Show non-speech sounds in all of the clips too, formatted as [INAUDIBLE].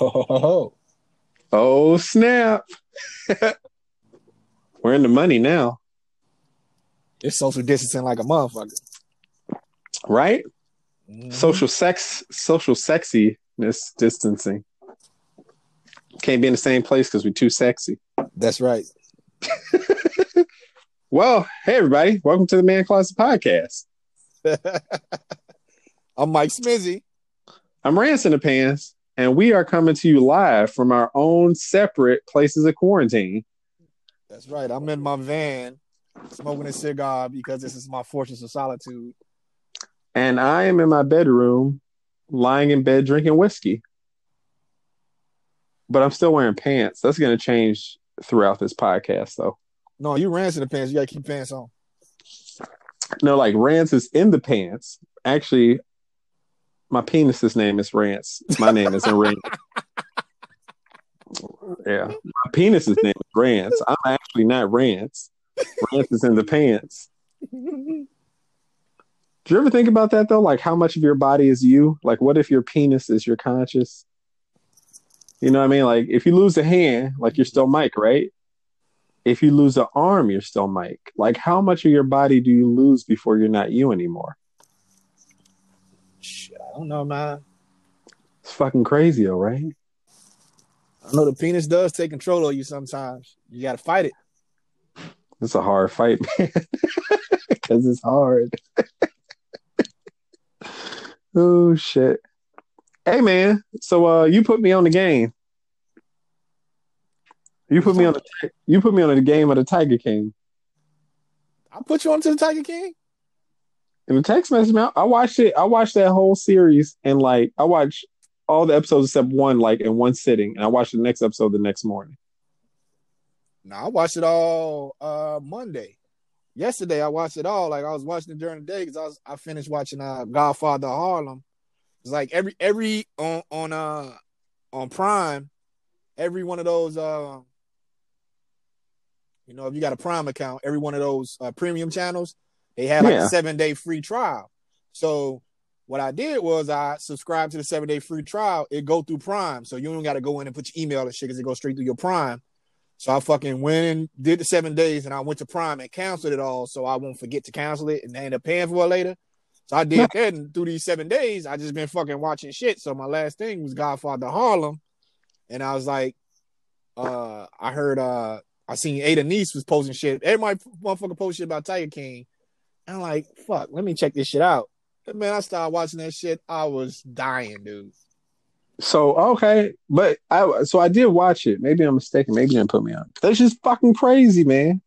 Oh, [LAUGHS] Oh snap! [LAUGHS] We're in the money now, it's social distancing like a motherfucker. right? Mhm. Social sex, social sexiness distancing. Can't be in the same place because we're too sexy. That's right. [LAUGHS] Well, hey everybody, welcome to the Man Closet Podcast. I'm Mike Smizzy. I'm Rance in the Pants, and we are coming to you live from our own separate places of quarantine. That's right. I'm in my van smoking a cigar because this is my fortress of solitude. And I am in my bedroom, lying in bed drinking whiskey. But I'm still wearing pants. That's going to change throughout this podcast, though. No, you ran in the pants. You gotta keep pants on. No, like Rance is in the pants. Actually, my penis's name is Rance. My name isn't Rance. Yeah, my penis's name is Rance. I'm actually not Rance. Rance is in the pants. Do you ever think about that though? Like how much of your body is you? Like what if your penis is your conscious? You know what I mean? Like if you lose a hand, like you're still Mike, right? If you lose an arm, you're still Mike. Like how much of your body do you lose before you're not you anymore? I don't know, man. It's fucking crazy, though, right? I know the penis does take control of you sometimes. You gotta fight it. It's a hard fight, [LAUGHS] man. Because it's hard. [LAUGHS] oh shit. Hey man, so uh you put me on the game. You put me on the you put me on the game of the Tiger King. I put you onto the Tiger King. In the text message, man, I watched it. I watched that whole series and like I watched all the episodes except one like in one sitting, and I watched the next episode the next morning. No, I watched it all uh Monday. Yesterday I watched it all. Like I was watching it during the day because I was I finished watching uh Godfather Harlem. It's like every every on on uh on Prime, every one of those uh you know, if you got a Prime account, every one of those uh, premium channels, they had like Yeah. a seven day free trial. So what I did was I subscribed to the seven day free trial. It go through Prime, so you don't got to go in and put your email and shit because it goes straight through your Prime. So I fucking went and did the seven days, and I went to Prime and canceled it all, so I won't forget to cancel it and end up paying for it later. So I did [LAUGHS] that, and through these seven days, I just been fucking watching shit. So my last thing was Godfather Harlem, and I was like, uh, I heard, uh, I seen Ada Niece was posting shit. Everybody motherfucker post shit about Tiger King. And I'm like, fuck, let me check this shit out. And man, I started watching that shit. I was dying, dude. So okay, but I so I did watch it. Maybe I'm mistaken. Maybe you didn't put me on. That's just fucking crazy, man.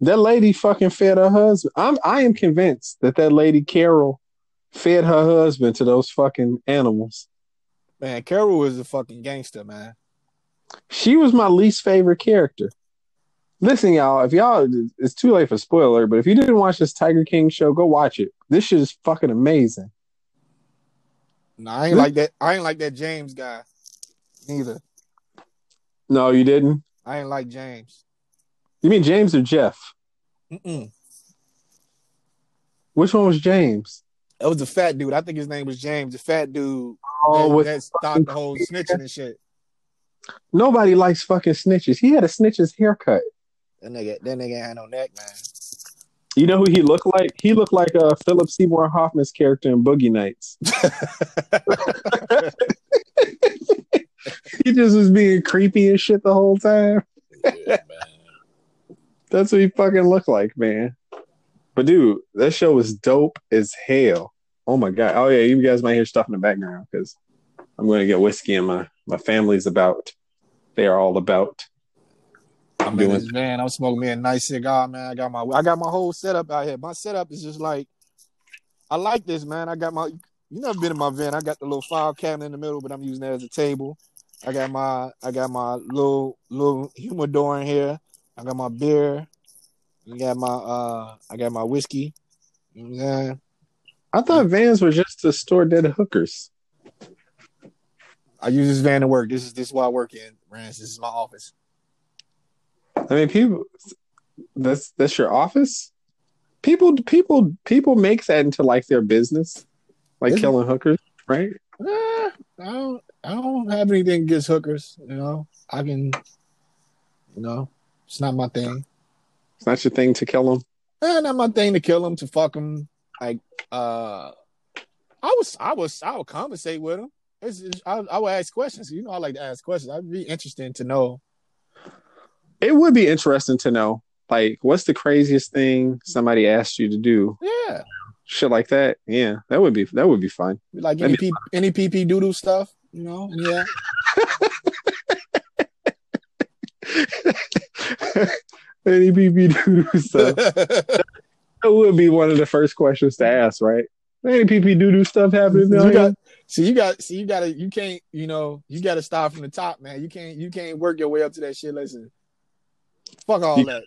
That lady fucking fed her husband. I'm I am convinced that that lady Carol fed her husband to those fucking animals. Man, Carol was a fucking gangster, man. She was my least favorite character. Listen, y'all, if y'all it's too late for spoiler, but if you didn't watch this Tiger King show, go watch it. This shit is fucking amazing. No, I ain't like that. I ain't like that James guy. Neither. No, you didn't. I ain't like James. You mean James or Jeff? Mm-mm. Which one was James? That was the fat dude. I think his name was James. The fat dude Oh, that, with that stopped the whole snitching and shit. Nobody likes fucking snitches. He had a snitch's haircut. That nigga, that nigga ain't had no neck, man. You know who he looked like? He looked like uh, Philip Seymour Hoffman's character in Boogie Nights. [LAUGHS] [LAUGHS] he just was being creepy and shit the whole time. [LAUGHS] That's what he fucking looked like, man. But dude, that show was dope as hell. Oh my god. Oh yeah, you guys might hear stuff in the background because I'm going to get whiskey and my my family's about. They are all about. I'm doing- this van. I'm smoking me a nice cigar, man. I got my I got my whole setup out here. My setup is just like I like this, man. I got my you never been in my van. I got the little file cabinet in the middle, but I'm using that as a table. I got my I got my little little humidor in here. I got my beer. I got my uh I got my whiskey. You know I'm? I thought vans were just to store dead hookers. I use this van to work. This is this is what I work in, Rance. This is my office. I mean, people. That's that's your office. People, people, people make that into like their business, like Is it? killing hookers, right? Eh, I don't, I don't have anything against hookers. You know, I can. You know, it's not my thing. It's not your thing to kill them. Eh, not my thing to kill them to fuck them. Like, uh, I was, I was, I would conversate with them. It's, it's, I, I would ask questions. You know, I like to ask questions. I'd be interested to know. It would be interesting to know, like, what's the craziest thing somebody asked you to do? Yeah, Shit like that. Yeah, that would be that would be fun. like That'd any P, any PP doodle stuff. You know, yeah. [LAUGHS] Any PP doo [LAUGHS] stuff. That would be one of the first questions to ask, right? Any PP doo doo stuff happening you down here? got, see, you got, see, you gotta, you can't, you know, you gotta start from the top, man. You can't, you can't work your way up to that shit. Listen, fuck all that.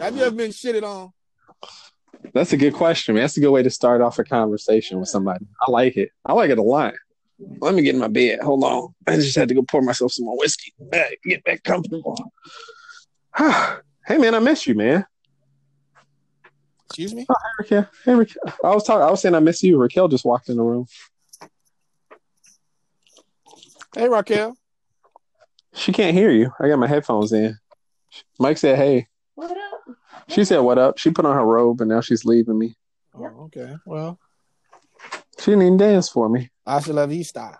Have you ever been shitted on? That's a good question, man. That's a good way to start off a conversation with somebody. I like it. I like it a lot. Let me get in my bed. Hold on. I just had to go pour myself some more whiskey. Hey, Get back comfortable. [SIGHS] hey man, I miss you, man. Excuse me. Oh, hey, Raquel. Hey, Raquel. I was talking. I was saying I miss you. Raquel just walked in the room. Hey, Raquel. She can't hear you. I got my headphones in. Mike said, "Hey." What up? She said, "What up?" She put on her robe and now she's leaving me. Oh, okay. Well, She didn't even dance for me. hasta la vista.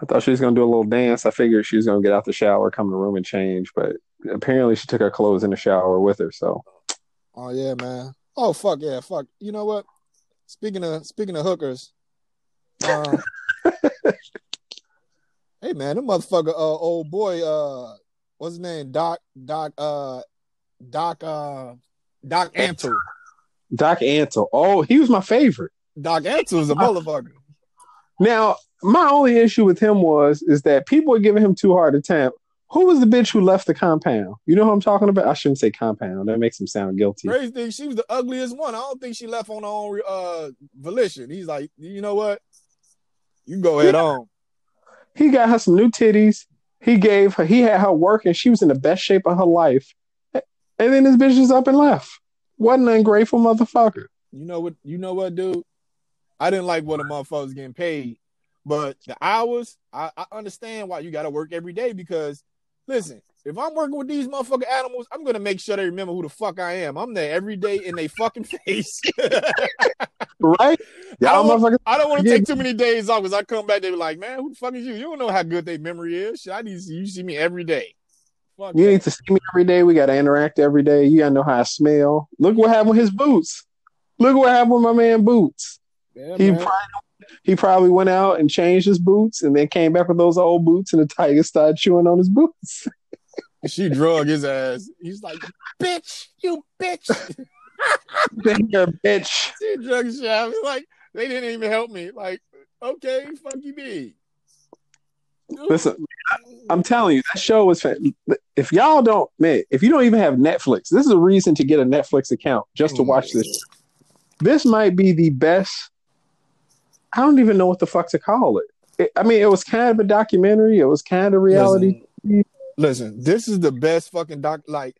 I thought she was gonna do a little dance. I figured she was gonna get out the shower, come in the room, and change. But apparently, she took her clothes in the shower with her. So Oh yeah, man. Oh fuck yeah, fuck. You know what? Speaking of speaking of hookers, uh, [LAUGHS] hey man, the motherfucker, uh, old boy, uh, what's his name? Doc, Doc, uh, Doc, uh, Doc Antle. Doc Antle, oh, he was my favorite. Doc Antle's a [LAUGHS] motherfucker. Now, my only issue with him was is that people were giving him too hard a time. Who was the bitch who left the compound? You know who I'm talking about? I shouldn't say compound. That makes him sound guilty. Crazy thing, she was the ugliest one. I don't think she left on her own uh volition. He's like, you know what? You can go ahead on. He got her some new titties. He gave her. He had her working. She was in the best shape of her life. And then this bitch is up and left. What an ungrateful motherfucker. You know what? You know what, dude? I didn't like what a motherfucker was getting paid, but the hours, I, I understand why you got to work every day because, listen, if I'm working with these motherfucking animals, I'm gonna make sure they remember who the fuck I am. I'm there every day in their fucking [LAUGHS] face. [LAUGHS] Right? [LAUGHS] Y'all don't- motherfuckers. I don't want to take too many days off because I come back, they be like, man, who the fuck is you? You don't know how good their memory is. Shit, I need to see you see me every day. Fuck You that. need to see me every day. We got to interact every day. You got to know how I smell. Look what happened with his boots. Look what happened with my man Boots. Yeah, He man. probably, he probably went out and changed his boots and then came back with those old boots and the tiger started chewing on his boots. [LAUGHS] she drug his ass. He's like, bitch, you bitch. [LAUGHS] You're bitch. [LAUGHS] She drug his shit out. He's like, they didn't even help me. Like, okay, fuck you be. Listen, I'm telling you, that show was. Fan- if y'all don't, man, if you don't even have Netflix, this is a reason to get a Netflix account just to watch this. This might be the best. I don't even know what the fuck to call it. it I mean, it was kind of a documentary. It was kind of reality. Listen, listen, this is the best fucking doc. Like,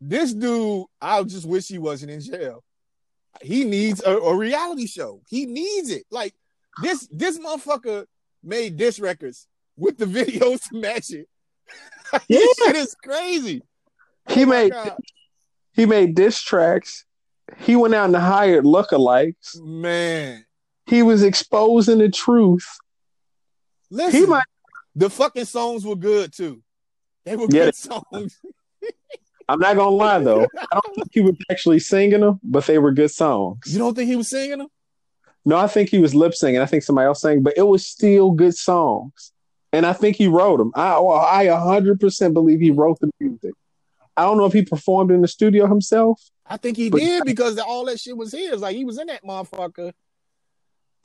this dude, I just wish he wasn't in jail. He needs a, a reality show. He needs it. Like this, this motherfucker made diss records with the [LAUGHS] videos to match it. [LAUGHS] this Yeah. shit is crazy. He Oh made he made diss tracks. He went out and hired lookalikes. man. He was exposing the truth. Listen, He might. the fucking songs were good too. They were Yeah, good songs. [LAUGHS] I'm not gonna lie though. [LAUGHS] I don't think he was actually singing them, but they were good songs. You don't think he was singing them? No, I think he was lip singing. I think somebody else sang, but it was still good songs. And I think he wrote them. I well, I 100% believe he wrote the music. I don't know if he performed in the studio himself. I think he did because all that shit was his. Like he was in that motherfucker.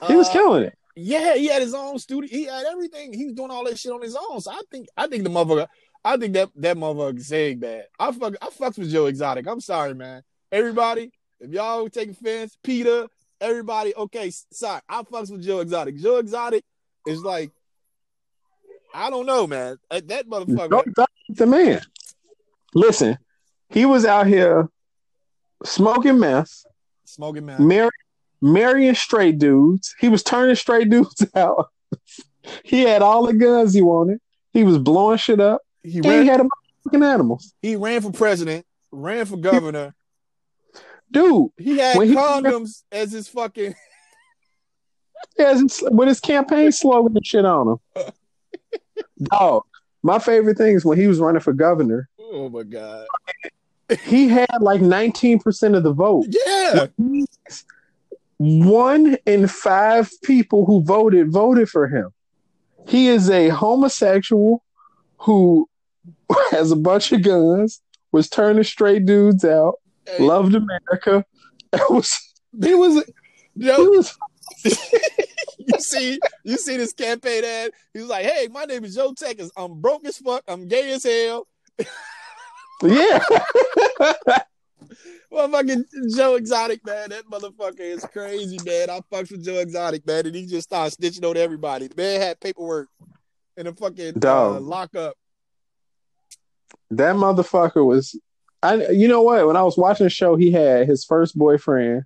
He was Uh, killing it. Yeah, he had his own studio. He had everything. He was doing all that shit on his own. So I think I think the motherfucker. I think that that motherfucker saying bad. I fuck I fucks with Joe Exotic. I'm sorry, man. Everybody, if y'all take offense, Peter, everybody, okay, sorry. I fucks with Joe Exotic. Joe Exotic is like, I don't know, man. That motherfucker. Joe the man. Listen, he was out here smoking meth, Smoking marry, marrying straight dudes. He was turning straight [LAUGHS] dudes out. He had all the guns he wanted. He was blowing shit up. He ran. had a fucking animals. He ran for president. Ran for governor. Dude, He had When he- condoms as his fucking. [LAUGHS] as his- with his campaign slogan and shit on him. [LAUGHS] Dog. My favorite thing is when he was running for governor, Oh my god. he had like 19% of the vote. Yeah. One in five people who voted voted for him. He is a homosexual who [LAUGHS] has a bunch of guns, was turning straight dudes out, Hey, loved America. [LAUGHS] It was he was Joe, was [LAUGHS] you see, you see this campaign ad. He was like, "Hey, my name is Joe Texas. I'm broke as fuck. I'm gay as hell. yeah. Motherfucking Joe Exotic, man. That motherfucker is crazy, man. I fucks with Joe Exotic, man, and he just started snitching on everybody. The man had paperwork in a fucking uh, lockup. That motherfucker was I you know what? When I was watching the show, he had his first boyfriend,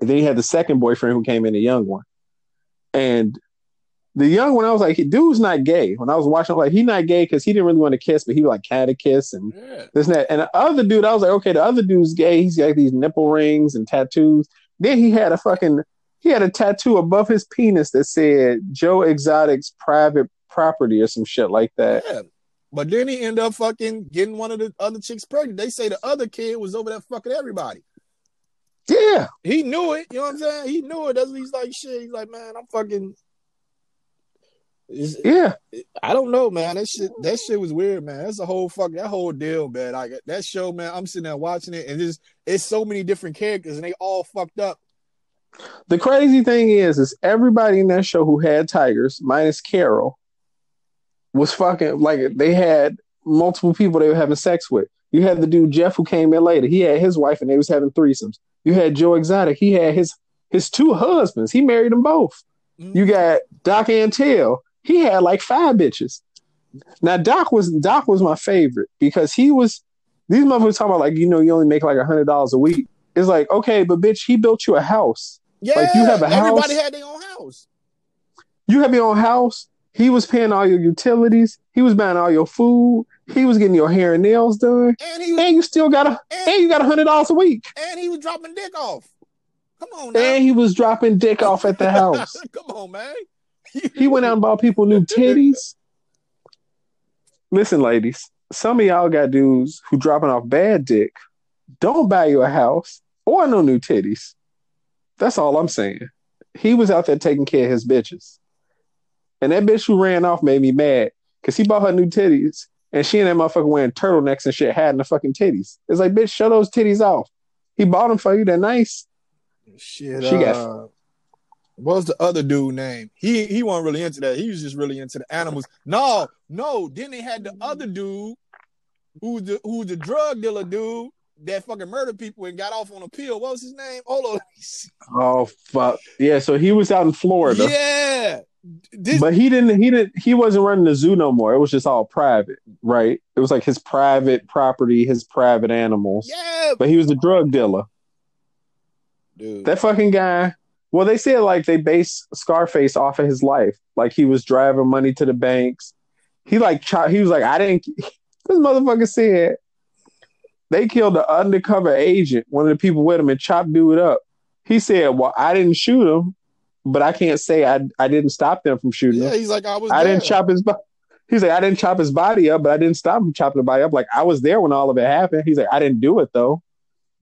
and then he had the second boyfriend who came in, a young one. And the young one, I was like, dude's not gay. When I was watching, I'm like, he not gay because he didn't really want to kiss, but he like had a kiss and Yeah. this and that. And the other dude, I was like, okay, the other dude's gay. He's got these nipple rings and tattoos. Then he had a fucking he had a tattoo above his penis that said Joe Exotic's private property or some shit like that. Yeah. But then he ended up fucking getting one of the other chicks pregnant. They say the other kid was over there fucking everybody. Yeah. He knew it. You know what I'm saying? He knew it. That's what he's like. Shit. He's like, man, I'm fucking. It's- Yeah. I don't know, man. That shit. That shit was weird, man. That's a whole fuck. That whole deal, man. Like that show, man. I'm sitting there watching it, and there's it's so many different characters, and they all fucked up. The crazy thing is, is everybody in that show who had tigers, minus Carol, was fucking like they had multiple people they were having sex with. You had the dude Jeff who came in later. He had his wife and they was having threesomes. You had Joe Exotic. He had his his two husbands. He married them both. You mm-hmm. got Doc Antle. He had like five bitches. Now Doc was Doc was my favorite because he was these motherfuckers talking about like you know you only make like a hundred dollars a week. It's like okay, but bitch, he built you a house. yeah. like, you have a Everybody house- Everybody had their own house. You have your own house. He was paying all your utilities. He was buying all your food. He was getting your hair and nails done, And he was and you still got a and, and you got a hundred dollars a week. and he was dropping dick off. Come on, now. And he was dropping dick off at the house. [LAUGHS] Come on, man. He went out and bought people new titties. Listen, ladies, some of y'all got dudes who dropping off bad dick. Don't buy you a house or no new titties. That's all I'm saying. He was out there taking care of his bitches. And that bitch who ran off made me mad because he bought her new titties and she and that motherfucker wearing turtlenecks and shit hiding the fucking titties. It's like, bitch, show those titties off. He bought them for you. They're nice. Shit. She got- uh, what was the other dude name? He he wasn't really into that. He was just really into the animals. No, no. Then they had the other dude who's the who's the drug dealer dude that fucking murdered people and got off on a pill. What was his name? Hold on. let me see. Oh, fuck. Yeah, so he was out in Florida. Yeah. This but he didn't he didn't he wasn't running the zoo no more. It was just all private right? It was like his private property his private animals. Yeah. but he was a drug dealer. Dude. that fucking guy well they said like they based scarface off of his life. Like he was driving money to the banks. He like he was like i didn't [LAUGHS] this motherfucker said they killed the undercover agent one of the people with him and chopped dude up. He said well i didn't shoot him but i can't say i i didn't stop them from shooting him yeah, he's like I was I didn't chop his body. He's like, I didn't chop his body up, but I didn't stop him chopping the body up. Like I was there when all of it happened. He's like, I didn't do it though.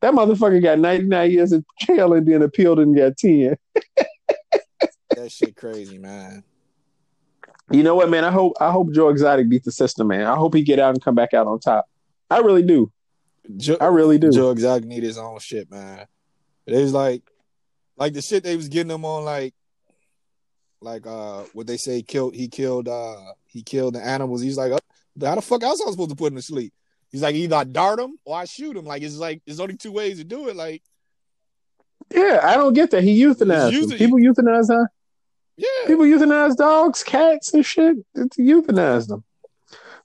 That motherfucker got 99 years in jail and then appealed and got 10. [LAUGHS] That shit crazy, man. You know what, man? I hope I hope Joe Exotic beat the system, man. I hope he get out and come back out on top. I really do. Joe, I really do. Joe Exotic need his own shit, man. It was like, like the shit they was getting him on, like, like uh, what they say killed. He killed. uh He killed the animals. He's like, uh, how the fuck else I supposed to put him to sleep? He's like, either I dart him or I shoot him. Like it's like there's only two ways to do it. Like, Yeah, I don't get that. He euthanized using- People euthanize huh? yeah, People euthanize dogs, cats, and shit. It's euthanize them.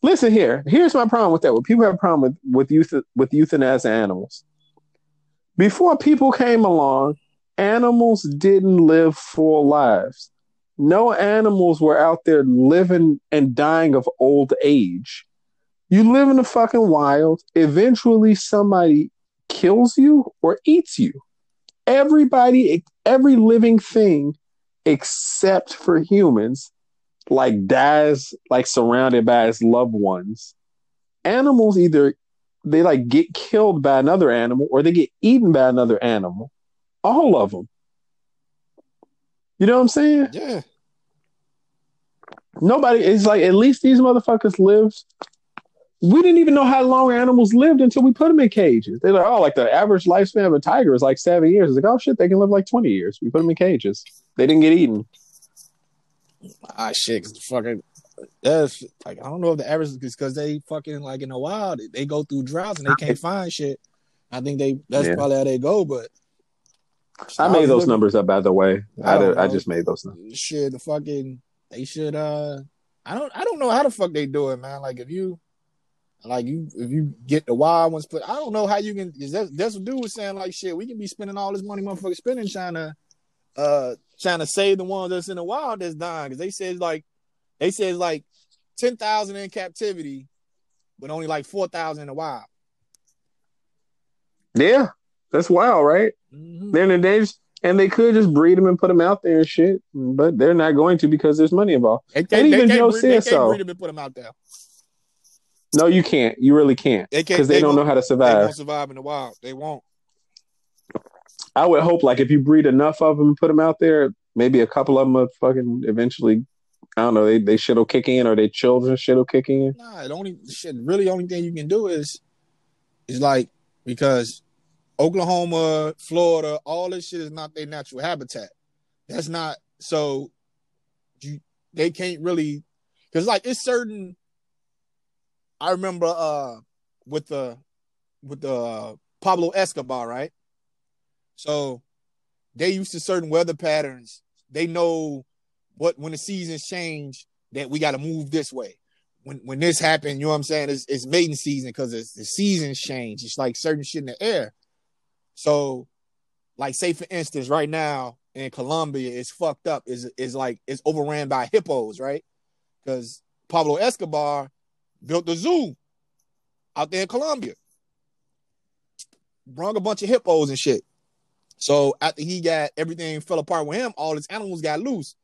Listen here. Here's my problem with that. When people have a problem with with youth with euthanizing animals. Before people came along, animals didn't live full lives. no animals were out there living and dying of old age. You live in the fucking wild. Eventually, somebody kills you or eats you. Everybody, every living thing except for humans, like dies like surrounded by its loved ones. Animals either they like get killed by another animal or they get eaten by another animal. All of them. You know what I'm saying? Yeah. Nobody is like at least these motherfuckers lived. We didn't even know how long animals lived until we put them in cages. They're like, oh, like the average lifespan of a tiger is like seven years. It's like, oh shit, they can live like twenty years. We put them in cages. They didn't get eaten. Ah shit, cause the fucking that's like I don't know if the average is because they fucking like in the wild they go through droughts and they can't find shit. I think they that's Yeah. probably how they go, but I was made those looking- numbers up by the way. I I, did, I just made those numbers. shit the fucking they should uh I don't I don't know how the fuck they do it, man. Like if you like you if you get the wild ones put I don't know how you can is that that's what dude was saying like shit, we can be spending all this money motherfucker spending trying to uh trying to save the ones that's in the wild that's dying. Cause they said like they said like ten thousand in captivity, but only like four thousand in the wild. Yeah, that's wild, right? Mhm. They're in the danger, and they could just breed them and put them out there and shit, but they're not going to because there's money involved. They And even can't Joe breed- they can't so. breed them and put them out there. No, you can't. You really can't They can't because they, don't know how to They survive. won't survive in the wild. They won't. I would hope, like, if you breed enough of them and put them out there, maybe a couple of them will fucking eventually. I don't know. They they shit'll kick in, or their children shit'll kick in. Nah, the only shit, really, only thing you can do is, is like because Oklahoma, Florida, all this shit is not their natural habitat. That's not so. You they can't really because like it's certain. I remember uh with the with the uh, Pablo Escobar, right? So they used to certain weather patterns. They know what when the seasons change that we got to move this way when when this happened, you know what I'm saying? It's, it's mating season because it's the seasons change. It's like certain shit in the air. So, like, say for instance, right now in Colombia, it's fucked up. Is is like it's overran by hippos, right? Because Pablo Escobar built the zoo out there in Colombia, brung a bunch of hippos and shit. So after he got everything fell apart with him, all his animals got loose.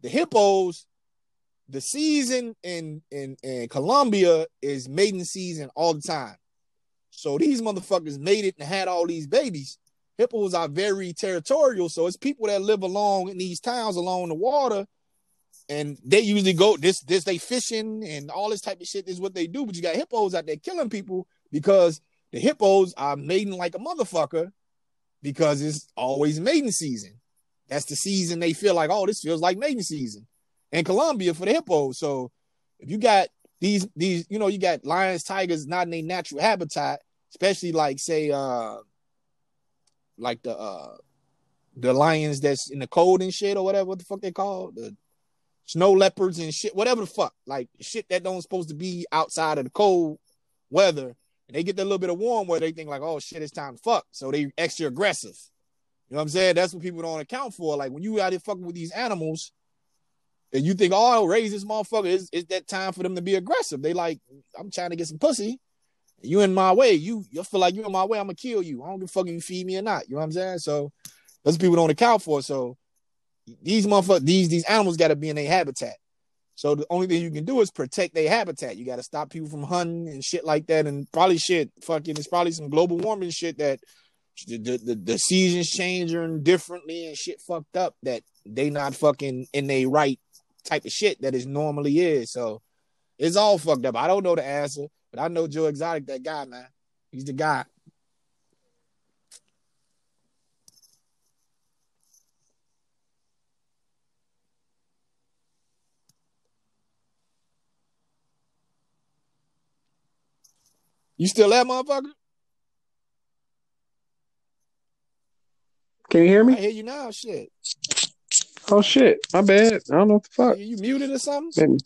The hippos the season in in in Colombia is mating season all the time. So these motherfuckers made it and had all these babies. Hippos are very territorial, so it's people that live along in these towns along the water, and they usually go this this they fishing and all this type of shit is what they do. But you got hippos out there killing people because the hippos are mating like a motherfucker because it's always mating season. That's the season they feel like, oh, this feels like mating season in Colombia for the hippos. So if you got these these, you know, you got lions, tigers not in their natural habitat, especially like say uh like the uh the lions that's in the cold and shit or whatever what the fuck they call the snow leopards and shit, whatever the fuck, like shit that don't supposed to be outside of the cold weather. And they get that little bit of warm weather, they think like, oh shit, it's time to fuck. So they extra aggressive. You know what I'm saying? That's what people don't account for. Like when you out here fucking with these animals, and you think, oh, raise this motherfucker, it's, it's that time for them to be aggressive. They like, I'm trying to get some pussy. You in my way. You you feel like you in my way, I'm gonna kill you. I don't give a fuck if you feed me or not. You know what I'm saying? So those people don't account for. So these motherfuckers, these these animals gotta be in their habitat. So the only thing you can do is protect their habitat. You gotta stop people from hunting and shit like that. And probably shit, fucking it's probably some global warming shit that the the, the, the seasons changing differently and shit fucked up that they not fucking in their right type of shit that it normally is. So it's all fucked up. I don't know the answer, but I know Joe Exotic, that guy, man. He's the guy. You still there, motherfucker? Can you hear me? I hear you now. Shit. Oh shit, my bad. I don't know what the fuck. You, muted or something? Maybe,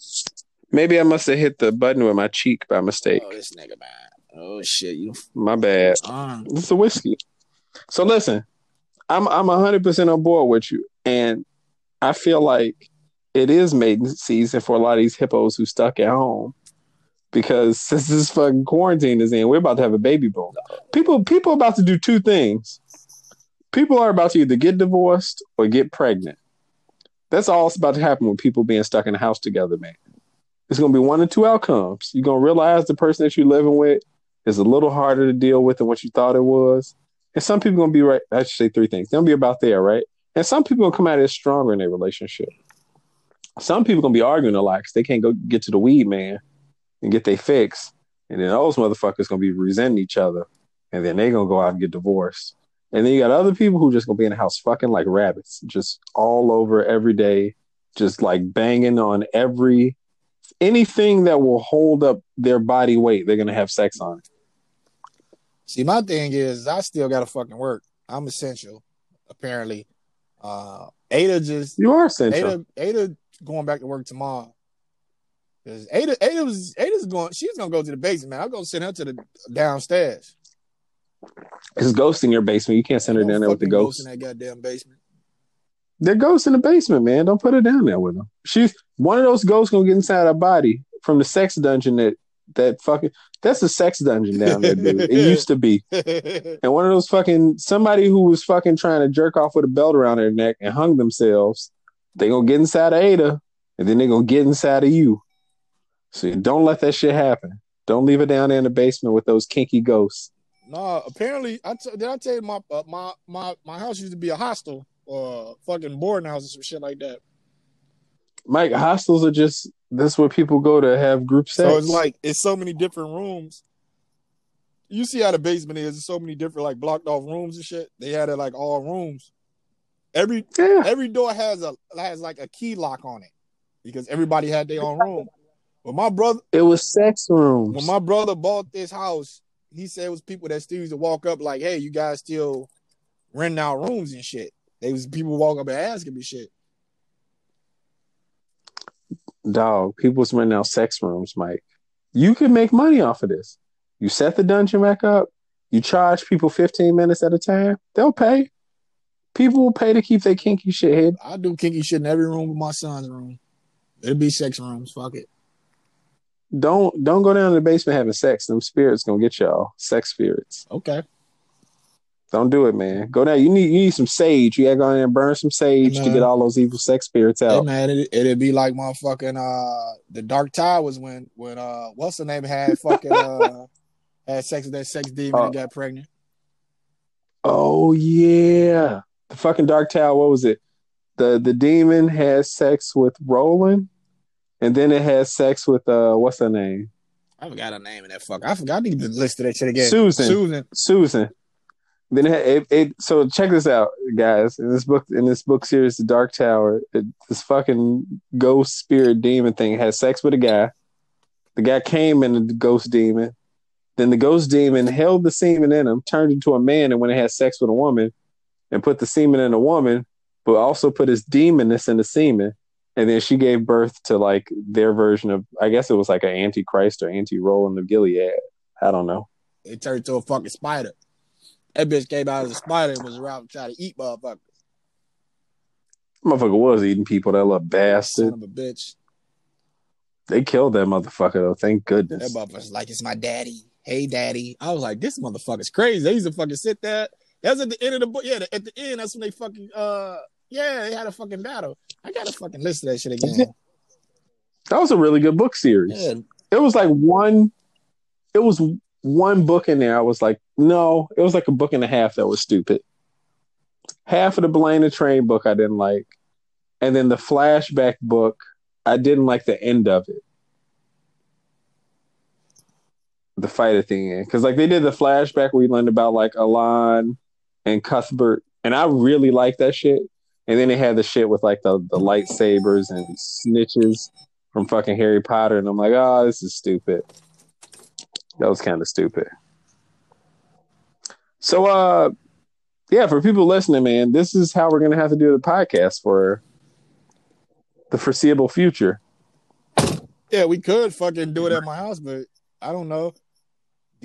maybe I must have hit the button with my cheek by mistake. Oh, this nigga, man. Oh shit, you. My bad. Um, It's a whiskey. So listen, I'm I'm hundred percent on board with you, and I feel like it is mating season for a lot of these hippos who stuck at home. Because [LAUGHS] since this fucking quarantine is in, we're about to have a baby boom. People people are about to do two things. People are about to either get divorced or get pregnant. That's all that's about to happen with people being stuck in the house together, man. It's gonna be one of two outcomes. You're gonna realize the person that you're living with is a little harder to deal with than what you thought it was. And some people gonna be right. I should say three things. Gonna be about there, right? And some people gonna come out of as stronger in their relationship. Some people gonna be arguing a lot because they can't go get to the weed man and get their fix. And then those motherfuckers gonna be resenting each other. And then they gonna go out and get divorced. And then you got other people who just gonna be in the house fucking like rabbits, just all over every day, just like banging on every anything that will hold up their body weight, they're gonna have sex on it. See, my thing is, I still gotta fucking work. I'm essential, apparently. Uh, Ada just You are essential. Ada Ada going back to work tomorrow. Cause Ada Ada was Ada's going. She's gonna go to the basement. Man, I'm gonna send her to the downstairs. It's ghosts in your basement. You can't send her Don't down there with the ghosts. in that goddamn basement. They're ghosts in the basement, man. Don't put her down there with them. She's one of those ghosts gonna get inside her body from the sex dungeon that that fucking that's a sex dungeon down there, dude. It [LAUGHS] used to be. And one of those fucking somebody who was fucking trying to jerk off with a belt around their neck and hung themselves, they gonna get inside of Ada, and then they gonna get inside of you. So don't let that shit happen. Don't leave it down there in the basement with those kinky ghosts. No, apparently, I t- did I tell you my uh, my my my house used to be a hostel or fucking boarding house or some shit like that. Mike, hostels are just that's where people go to have group sex. So it's like it's so many different rooms. You see how the basement is. There's so many different like blocked off rooms and shit. They had it like all rooms. Every yeah, every door has a has like a key lock on it because everybody had their own room. When my brother it was sex rooms. when my brother bought this house, he said it was people that still used to walk up like, "Hey, you guys still renting out rooms and shit." They was people walk up and asking me shit. Dog, people was renting out sex rooms, Mike. You can make money off of this. You set the dungeon back up. You charge people 15 minutes at a time. They'll pay. People will pay to keep their kinky shit hidden. I do kinky shit in every room but my son's room. It'll be sex rooms. Fuck it. Don't don't go down to the basement having sex. Them spirits gonna get y'all. Sex spirits. Okay. Don't do it, man. Go down. You need you need some sage. You gotta go in there and burn some sage Hey, to get all those evil sex spirits Hey out. man, it, it'd be like motherfucking uh the Dark Tower was when when uh what's the name had [LAUGHS] fucking uh had sex with that sex demon Uh, and got pregnant. Oh yeah. The fucking Dark Tower, what was it? The the demon has sex with Roland, and then it has sex with uh what's her name? I forgot her name in that fuck. I forgot I need to list that shit again. Susan. Susan. Susan. Then it, it, it so check this out, guys. In this book, in this book series, The Dark Tower, it, this fucking ghost spirit demon thing has sex with a guy. The guy came in the ghost demon. Then the ghost demon held the semen in him, turned into a man, and when it had sex with a woman, and put the semen in a woman, but also put his demonness in the semen. And then she gave birth to like their version of, I guess it was like an antichrist or anti Roland of Gilead. I don't know. It turned to a fucking spider. That bitch came out as a spider and was around trying to eat motherfuckers. Motherfucker was eating people, that little bastard. Son of a bitch. They killed that motherfucker though. Thank goodness. That motherfucker's like, it's my daddy. Hey, daddy. I was like, this motherfucker's crazy. They used to fucking sit there. That's at the end of the book. Yeah, at the end, that's when they fucking, uh, yeah, they had a fucking battle. I gotta fucking listen to that shit again. [LAUGHS] That was a really good book series. Yeah, It was like one. It was one book in there. I was like, no. It was like a book and a half that was stupid. Half of the Belana Train book I didn't like, and then the flashback book I didn't like the end of it. The fight at the end, because like they did the flashback where you learned about like Alain and Cuthbert, and I really liked that shit. And then they had the shit with like the the lightsabers and sneetches from fucking Harry Potter, and I'm like, oh, this is stupid. That was kind of stupid. So, uh, yeah, for people listening, man, this is how we're gonna have to do the podcast for the foreseeable future. yeah, we could fucking do it at my house, but I don't know.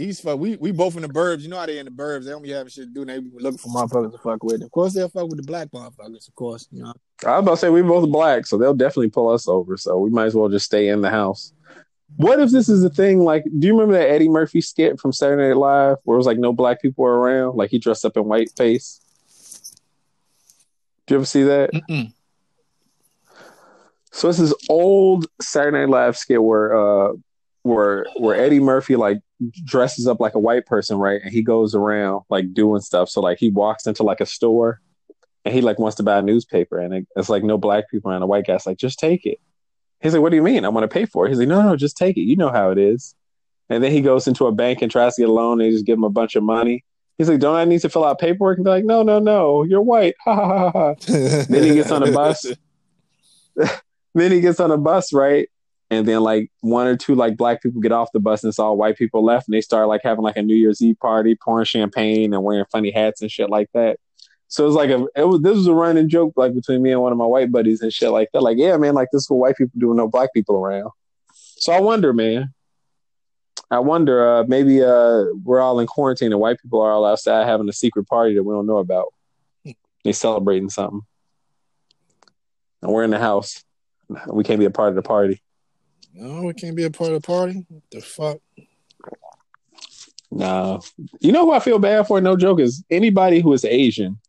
These fuck we we both in the burbs. You know how they in the burbs. They don't be having shit to do. They be looking for motherfuckers to fuck with. Of course they'll fuck with the black motherfuckers. Of course, you know. I was about to say we both black, so they'll definitely pull us over. So we might as well just stay in the house. What if this is a thing? Like, do you remember that Eddie Murphy skit from Saturday Night Live where it was like no black people were around? Like he dressed up in white face. Do you ever see that? Mm-mm. So it's this old Saturday Night Live skit where uh where where Eddie Murphy like dresses up like a white person, right? And he goes around like doing stuff. So like he walks into like a store and he like wants to buy a newspaper and it, it's like no black people and a white guy's like, just take it. He's like, What do you mean? I want to pay for it. He's like, No, no, just take it. You know how it is. And then he goes into a bank and tries to get a loan and they just give him a bunch of money. He's like, Don't I need to fill out paperwork? And they're like, No, no, no, you're white. Ha ha ha ha. [LAUGHS] Then he gets on a bus. [LAUGHS] then he gets on a bus, right? And then like one or two like black people get off the bus and all white people left and they start like having like a New Year's Eve party, pouring champagne and wearing funny hats and shit like that. So it's like a it was this was a running joke like between me and one of my white buddies and shit like that. Like, yeah, man, like this is what white people do with no black people around. So I wonder, man. I wonder, uh, maybe uh, we're all in quarantine and white people are all outside having a secret party that we don't know about. They celebrating something. And we're in the house. We can't be a part of the party. No, we can't be a part of the party. What the fuck? No. You know who I feel bad for? No joke is anybody who is Asian.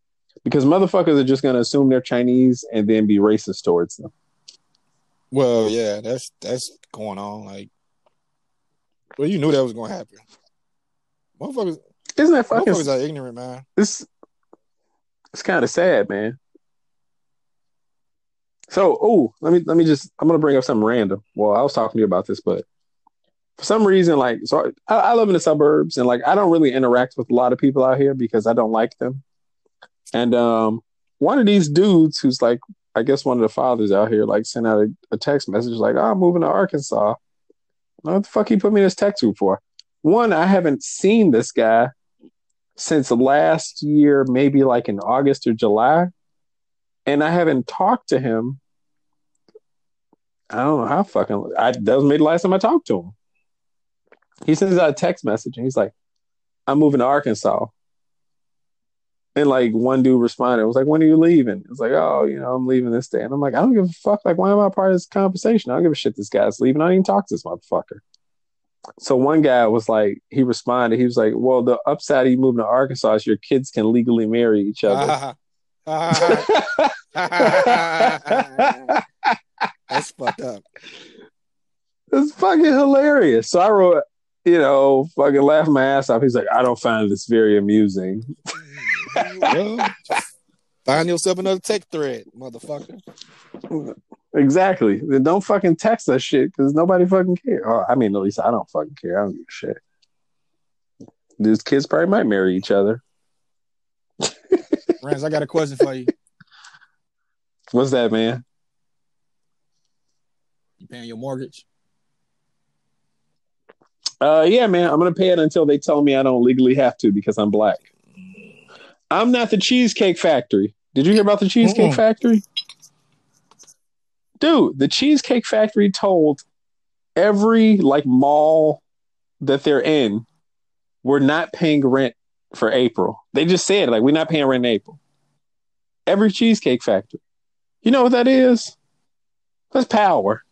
Because motherfuckers are just gonna assume they're Chinese and then be racist towards them. Well, yeah, that's that's going on. Like, well, you knew that was gonna happen. Motherfuckers, Isn't that fucking motherfuckers are ignorant, man. it's it's kind of sad, man. So, oh, let me let me just I'm gonna bring up something random. Well, I was talking to you about this, but for some reason, like, so I, I live in the suburbs, and like I don't really interact with a lot of people out here because I don't like them. And um, one of these dudes, who's like, I guess one of the fathers out here, like, sent out a, a text message like, oh, "I'm moving to Arkansas." What the fuck he put me in this text group for? One, I haven't seen this guy since last year, maybe like in August or July, and I haven't talked to him. I don't know how fucking. I that was maybe the last time I talked to him. He sends out a text message and he's like, "I'm moving to Arkansas." And like one dude responded, was like, "When are you leaving?" It's like, "Oh, you know, I'm leaving this day." And I'm like, "I don't give a fuck. Like, why am I part of this conversation? I don't give a shit. This guy's leaving. I don't even talk to this motherfucker." So one guy was like, he responded. He was like, "Well, the upside of you moving to Arkansas is your kids can legally marry each other." [LAUGHS] [LAUGHS] [LAUGHS] that's fucked up. [LAUGHS] It's fucking hilarious. So I wrote, you know, fucking laugh my ass off. He's like, I don't find this very amusing. Well, find yourself another tech thread, motherfucker. Exactly. Then don't fucking text us shit because nobody fucking care. Or, I mean, at least I don't fucking care. I don't give a shit. These kids probably might marry each other. Rance, I got a question for you. What's that, man? You paying your mortgage? Uh, yeah, man. I'm gonna pay it until they tell me I don't legally have to because I'm black. I'm not the Cheesecake Factory. Did you hear about the Cheesecake Mm-mm. Factory? Dude, the Cheesecake Factory told every like mall that they're in, we're not paying rent for April. They just said like we're not paying rent in April. Every Cheesecake Factory. You know what that is? That's power.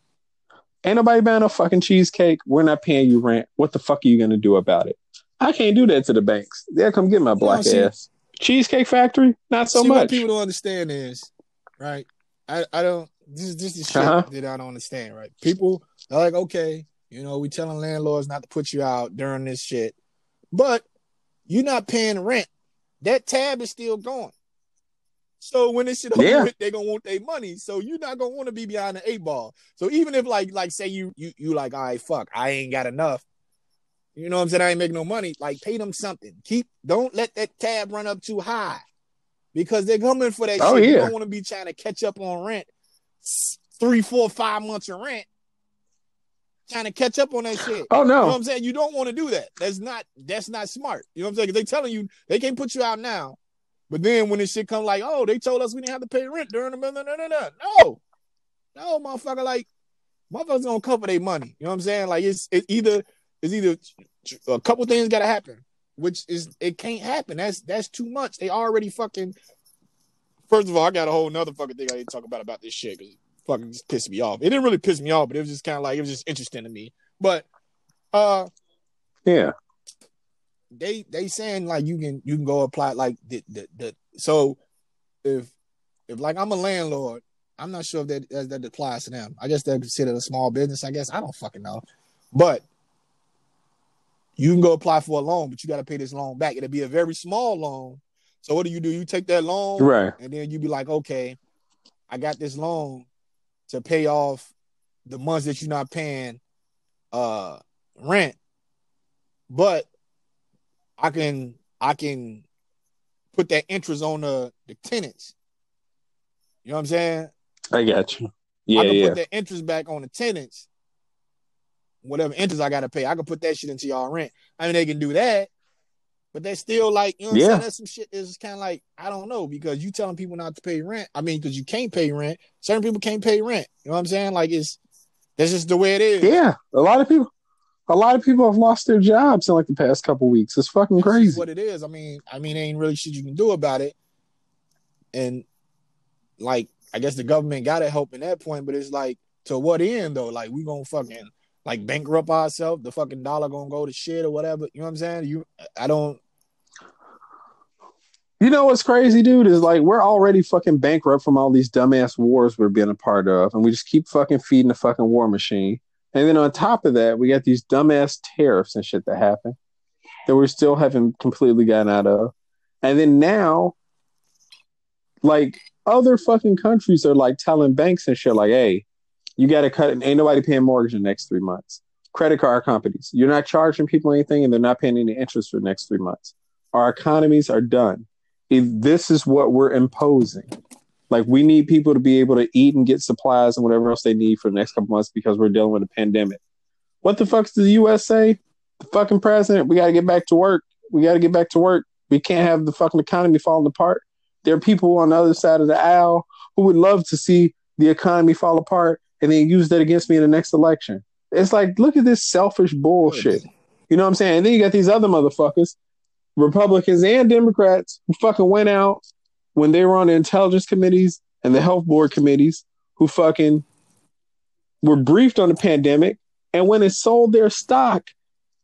Ain't nobody buying no fucking cheesecake. We're not paying you rent. What the fuck are you gonna do about it? I can't do that to the banks. They'll come get my black ass. Cheesecake Factory, not so See, what much. people don't understand is, right? I, I don't. This this is shit Uh-huh. that I don't understand, right? People are like, okay, you know, we telling landlords not to put you out during this shit, but you're not paying rent. That tab is still going. So when this shit over Yeah. with, they gonna want their money. So you're not gonna want to be behind the eight ball. So even if like like say you you you like, all right, fuck, I ain't got enough. You know what I'm saying? I ain't making no money. Like pay them something. Keep don't let that tab run up too high. Because they're coming for that Oh, shit. You don't want to be trying to catch up on rent. Three, four, five months of rent. Trying to catch up on that shit. Oh You know what no. I'm saying? You don't want to do that. That's not that's not smart. You know what I'm saying? they telling you they can't put you out now. But then when this shit come like, oh, they told us we didn't have to pay rent during the no, no, no, no, no. No, motherfucker, like motherfuckers gonna cover their money. You know what I'm saying? Like it's it either It's either a couple things got to happen, which is it can't happen. That's that's too much. They already fucking. First of all, I got a whole nother fucking thing I need to talk about about this shit because fucking just pissed me off. It didn't really piss me off, but it was just kind of like it was just interesting to me. But uh, yeah, they they saying like you can you can go apply like the the, the so if if like I'm a landlord, I'm not sure if that that, that applies to them. I guess they're considered a small business. I guess I don't fucking know, but you can go apply for a loan, but you got to pay this loan back. It'll be a very small loan. So what do you do? You take that loan, right, and then you be like, okay, I got this loan to pay off the months that you're not paying uh rent, but I can I can put that interest on the the tenants. You know what I'm saying? I got you. Yeah, I can yeah. put that interest back on the tenants. Whatever interest I gotta pay, I can put that shit into y'all rent. I mean, they can do that, but they still like, you know what I'm Yeah. saying? That's some shit is kind of like, I don't know, because you telling people not to pay rent. I mean, because you can't pay rent. Certain people can't pay rent. You know what I'm saying? Like it's that's just the way it is. Yeah, a lot of people, a lot of people have lost their jobs in like the past couple weeks. It's fucking crazy. what it is. I mean, I mean, ain't really shit you can do about it. And like, I guess the government got to help in that point, but it's like, to what end though? Like, we gonna fucking like bankrupt ourselves? The fucking dollar gonna go to shit or whatever? You know what I'm saying? You, I don't. You know what's crazy, dude? Is like we're already fucking bankrupt from all these dumbass wars we're being a part of, and we just keep fucking feeding the fucking war machine. And then on top of that, we got these dumbass tariffs and shit that happened that we still haven't completely gotten out of. And then now, like other fucking countries are like telling banks and shit, like, "Hey, you got to cut. Ain't nobody paying mortgage in the next three months." Credit card companies, you're not charging people anything, and they're not paying any interest for the next three months. Our economies are done if this is what we're imposing. Like we need people to be able to eat and get supplies and whatever else they need for the next couple months because we're dealing with a pandemic. What the fuck does the US say? The fucking president, we gotta get back to work. We gotta get back to work. We can't have the fucking economy falling apart. There are people on the other side of the aisle who would love to see the economy fall apart and then use that against me in the next election. It's like, look at this selfish bullshit. You know what I'm saying? And then you got these other motherfuckers Republicans and Democrats who fucking went out when they were on the intelligence committees and the health board committees who fucking were briefed on the pandemic and went and sold their stock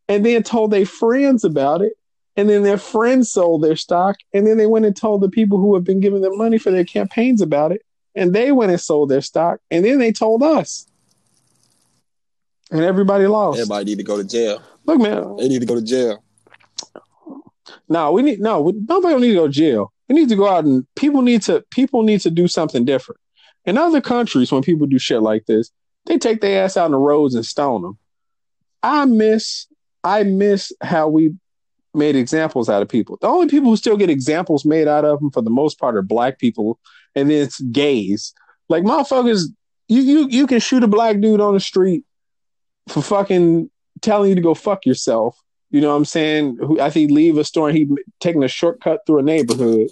and then told their friends about it. And then their friends sold their stock. And then they went and told the people who have been giving them money for their campaigns about it. And they went and sold their stock. And then they told us. And everybody lost. Everybody need to go to jail. Look, man, They need to go to jail. No, we need no. we- Nobody don't need to go to jail. We need to go out and people need to people need to do something different. In other countries, when people do shit like this, they take their ass out on the roads and stone them. I miss I miss how we made examples out of people. The only people who still get examples made out of them for the most part are black people, and then it's gays. Like motherfuckers, you you you can shoot a black dude on the street for fucking telling you to go fuck yourself. You know what I'm saying? Who I think leave a store and he taking a shortcut through a neighborhood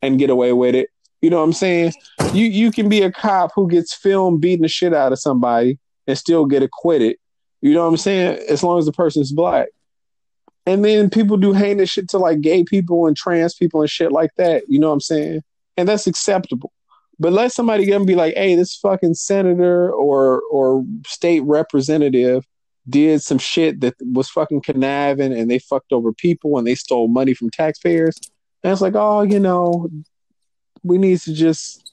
and get away with it. You know what I'm saying? You you can be a cop who gets filmed beating the shit out of somebody and still get acquitted. You know what I'm saying? As long as the person's black. And then people do heinous shit to like gay people and trans people and shit like that. You know what I'm saying? And that's acceptable. But let somebody get and be like, hey, this fucking senator or or state representative did some shit that was fucking conniving and they fucked over people and they stole money from taxpayers. And it's like, oh, you know, we need to just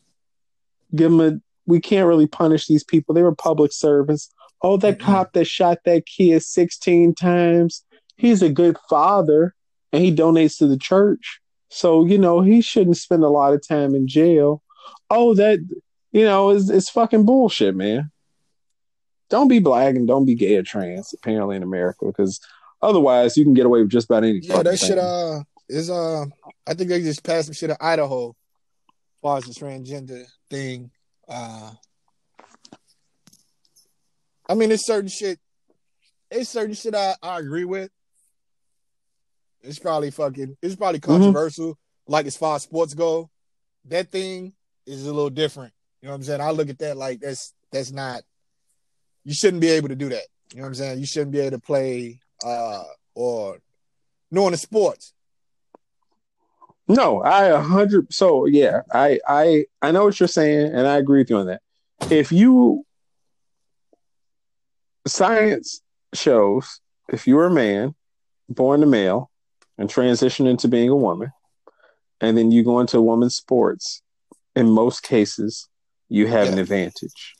give them a. We can't really punish these people. They were public servants. Oh, that Mhm. cop that shot that kid 16 times, he's a good father and he donates to the church. So, you know, he shouldn't spend a lot of time in jail. Oh, that, you know, is it's fucking bullshit, man. Don't be black and don't be gay or trans, apparently, in America, because otherwise you can get away with just about anything. Yeah, that shit uh is uh I think they just passed some shit in Idaho as far as the transgender thing. Uh I mean it's certain shit it's certain shit I, I agree with. It's probably fucking it's probably Mm-hmm. controversial. Like as far as sports go, that thing is a little different. You know what I'm saying? I look at that like that's that's not you shouldn't be able to do that. You know what I'm saying? You shouldn't be able to play uh, or knowing the sports. No, I a hundred. So yeah, I I I know what you're saying, and I agree with you on that. If you science shows if you're a man born a male and transition into being a woman, and then you go into women's sports, in most cases, you have yeah. an advantage,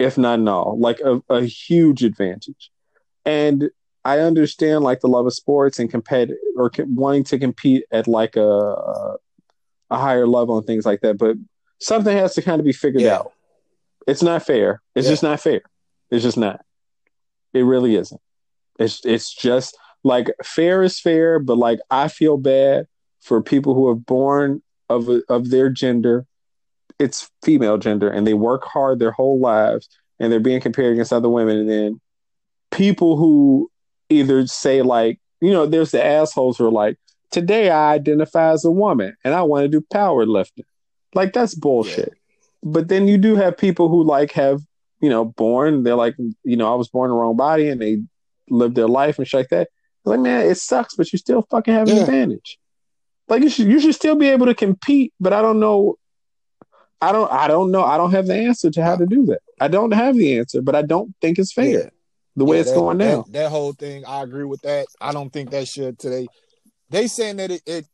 if not all, like a, a huge advantage. And I understand like the love of sports and compete or wanting to compete at like a a higher level and things like that, but something has to kind of be figured yeah. out. It's not fair. It's yeah. just not fair. It's just not. It really isn't. It's it's just like fair is fair, but like I feel bad for people who are born of of their gender. It's female gender, and they work hard their whole lives, and they're being compared against other women. And then people who either say like, you know, there's the assholes who are like, today I identify as a woman and I want to do powerlifting. Like that's bullshit. Yeah. But then you do have people who like have, you know, born, they're like, you know, I was born in the wrong body and they live their life and shit like that. Like, man, it sucks, but you still fucking have an yeah. advantage. Like you should you should still be able to compete, but I don't know. I don't I don't know. I don't have the answer to how to do that. I don't have the answer, but I don't think it's fair. Yeah. The way yeah, it's that, going now. That, that, whole thing, I agree with that. I don't think that should today. They saying that it, it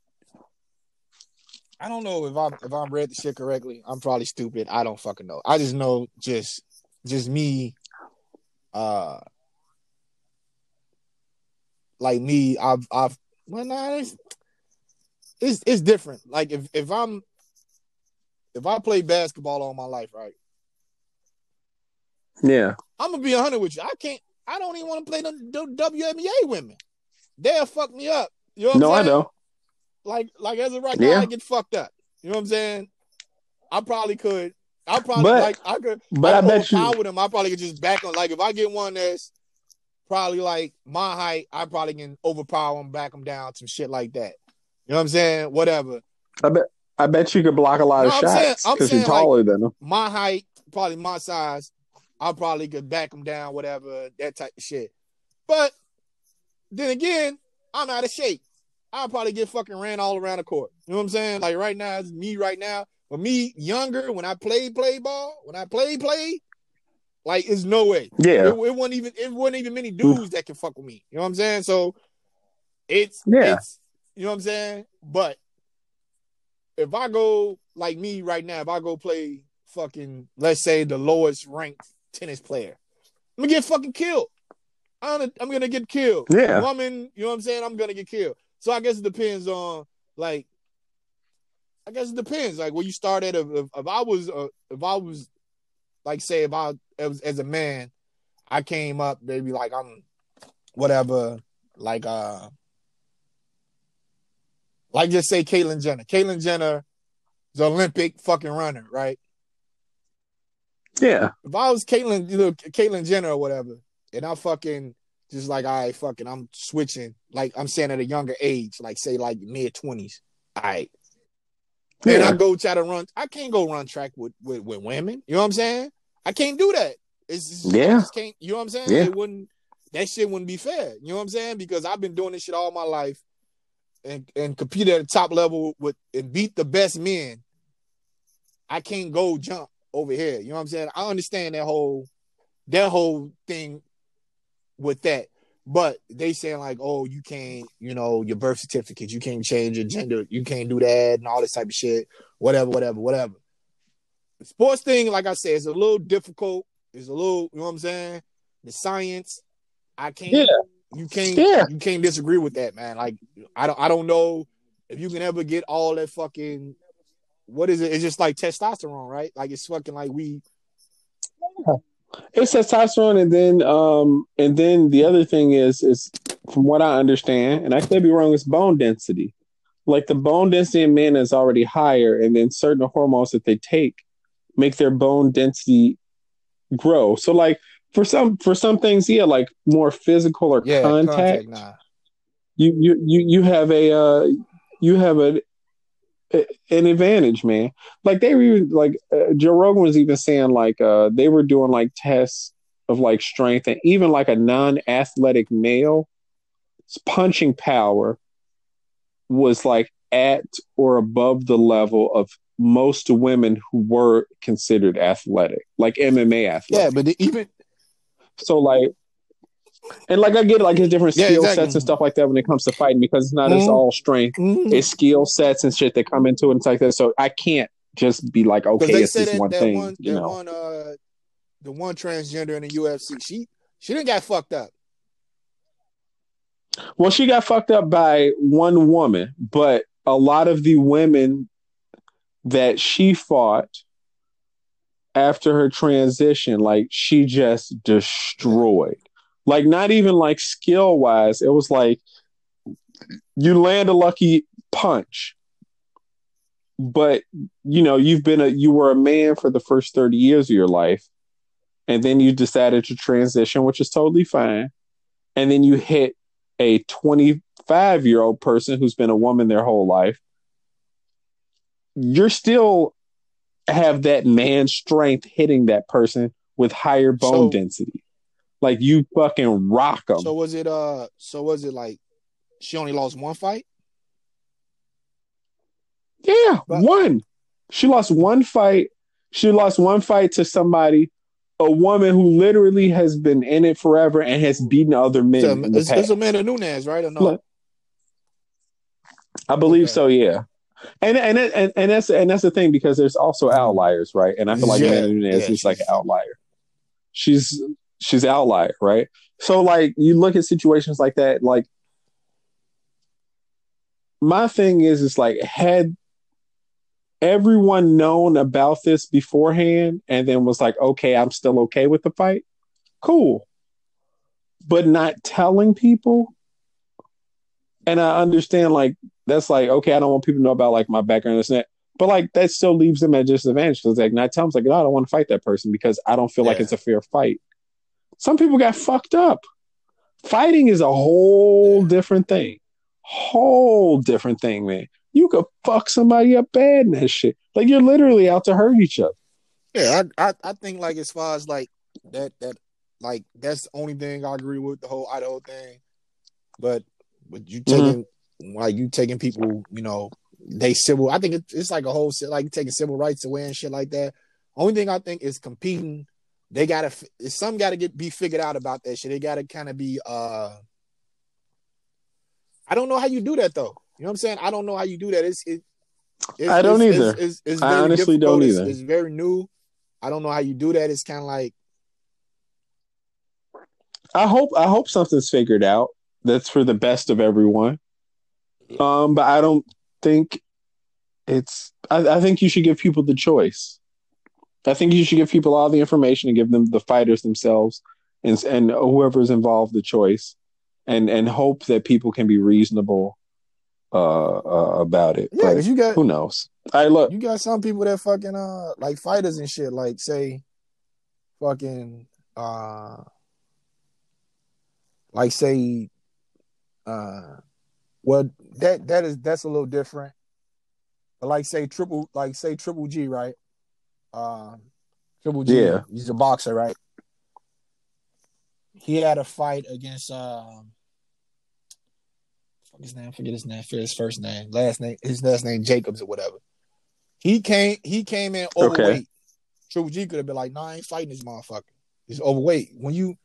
I don't know if I'm if I'm read the shit correctly. I'm probably stupid. I don't fucking know. I just know just just me uh like me, I've I've well nah, it's, it's it's different. Like if if I'm if I play basketball all my life, right? Yeah. I'm gonna be hundred with you. I can't I don't even want to play the, WNBA women. They'll fuck me up. You know no, i know. Like like as of right yeah. now, I get fucked up. You know what I'm saying? I probably could. I probably but, like I could. But I, I bet you with them. I probably could just back on. Like if I get one that's probably like my height, I probably can overpower him, back him down, some shit like that. You know what I'm saying? Whatever. I bet. I bet you could block a lot no, of I'm shots because you're taller like, than him. My height, probably my size, I probably could back him down, whatever that type of shit. But then again, I'm out of shape. I'll probably get fucking ran all around the court. You know what I'm saying? Like right now, it's me right now. For me, younger, when I played play ball, when I played play, like, it's no way. Yeah. It, it wasn't even it wasn't even many dudes that can fuck with me. You know what I'm saying? So it's yeah. It's, you know what I'm saying? But if I go like me right now, if I go play fucking, let's say the lowest ranked tennis player, I'm gonna get fucking killed. I'm, I'm gonna get killed. Yeah. Woman, you know what I'm saying? I'm gonna get killed. So I guess it depends on like I guess it depends. Like where you start at. If, if, if I was, uh, if I was, like, say, if I as, as a man, I came up, maybe like I'm, whatever, like uh, like just say Caitlyn Jenner. Caitlyn Jenner is Olympic fucking runner, right? Yeah. If I was Caitlyn, you know, Caitlyn Jenner or whatever, and I fucking just like, all right, fucking, I'm switching. Like I'm saying at a younger age, like say like mid twenties. All right. Yeah. And I go try to run. I can't go run track with, with, with women. You know what I'm saying? I can't do that. It's just, yeah. can't. You know what I'm saying? Yeah. It wouldn't. That shit wouldn't be fair. You know what I'm saying? Because I've been doing this shit all my life, and and compete at the top level with and beat the best men. I can't go jump over here. You know what I'm saying? I understand that whole that whole thing with that. But they saying like, oh, you can't, you know, your birth certificate, you can't change your gender, you can't do that, and all this type of shit, whatever, whatever, whatever. The sports thing, like I said, is a little difficult. It's a little, you know what I'm saying? The science, I can't, yeah. You can't, yeah. you can't disagree with that, man. Like, I don't, I don't know if you can ever get all that fucking, what is it? It's just like testosterone, right? Like it's fucking like we. Yeah it's testosterone, and then um, and then the other thing is is from what I understand, and I could be wrong, it's bone density. Like the bone density in men is already higher, and then certain hormones that they take make their bone density grow. So like for some for some things, yeah, like more physical or yeah, contact. contact nah. You you you you have a uh, you have a an advantage, man. Like they were like uh, Joe Rogan was even saying like uh they were doing like tests of like strength and even like a non-athletic male punching power was like at or above the level of most women who were considered athletic, like MMA athletes. Yeah, but even so, like, and like I get like his different Yeah, skill exactly. sets and stuff like that when it comes to fighting because it's not as Mhm. all strength. because It's skill sets and shit that come into it and it's like that. So I can't just be like, okay, it's this that, one that thing, one you know. one uh the one transgender in the UFC, she she didn't got fucked up. Well, she got fucked up by one woman, but a lot of the women that she fought after her transition, like she just destroyed. Like not even like skill wise, it was like you land a lucky punch, but you know you've been a you were a man for the first thirty years of your life, and then you decided to transition, which is totally fine, and then you hit a 25 year old person who's been a woman their whole life, you're still have that man strength hitting that person with higher bone So- density. Like you fucking rock them. So was it uh so was it like she only lost one fight? yeah, But- one. She lost one fight. She lost one fight to somebody, a woman who literally has been in it forever and has beaten other men It's, in the it's, past. it's Amanda Nunes, right? Or no? Look, I believe Okay. so, yeah. And and and and that's and that's the thing because there's also outliers, right? And I feel like Yeah, Amanda Nunes yeah, is like an outlier. She's she's an outlier, right? So like you look at situations like that, like my thing is it's like had everyone known about this beforehand and then was like, okay, I'm still okay with the fight, cool. But not telling people. And I understand like that's like, okay, I don't want people to know about like my background and this that. But like that still leaves them at disadvantage. Because like not tell them like, no, I don't want to fight that person because I don't feel like it's a fair fight. Some people got fucked up. Fighting is a whole Yeah. different thing. Whole different thing, man. You could fuck somebody up bad in that shit. Like you're literally out to hurt each other. Yeah, I, I I think like as far as like that that like that's the only thing I agree with the whole Idaho thing. But but you mm-hmm. taking like you taking people, you know, they civil. I think it's like a whole like taking civil rights away and shit like that. Only thing I think is competing. They gotta some gotta get be figured out about that shit. They gotta kind of be. uh I don't know how you do that though. You know what I'm saying? I don't know how you do that. It's it. It's, I don't it's, either. It's, it's, I honestly difficult. don't either. It's very new. I don't know how you do that. It's kind of like I hope I hope something's figured out that's for the best of everyone. Um, but I don't think it's. I, I think you should give people the choice. I think you should give people all the information and give them the fighters themselves and and whoever's involved the choice, and and hope that people can be reasonable uh, uh about it. yeah, because you got who knows? I look. you got some people that fucking uh like fighters and shit. Like say, fucking uh, like say, uh, well that that is that's a little different. But like say triple like say triple G right, um, triple G. Yeah. he's a boxer right. He had a fight against um. fuck His name, forget his name, forget his first name, last name, his last name Jacobs or whatever. He came, he came in Okay. overweight. Triple G could have been like, "Nah, I ain't fighting this motherfucker. He's overweight. When you,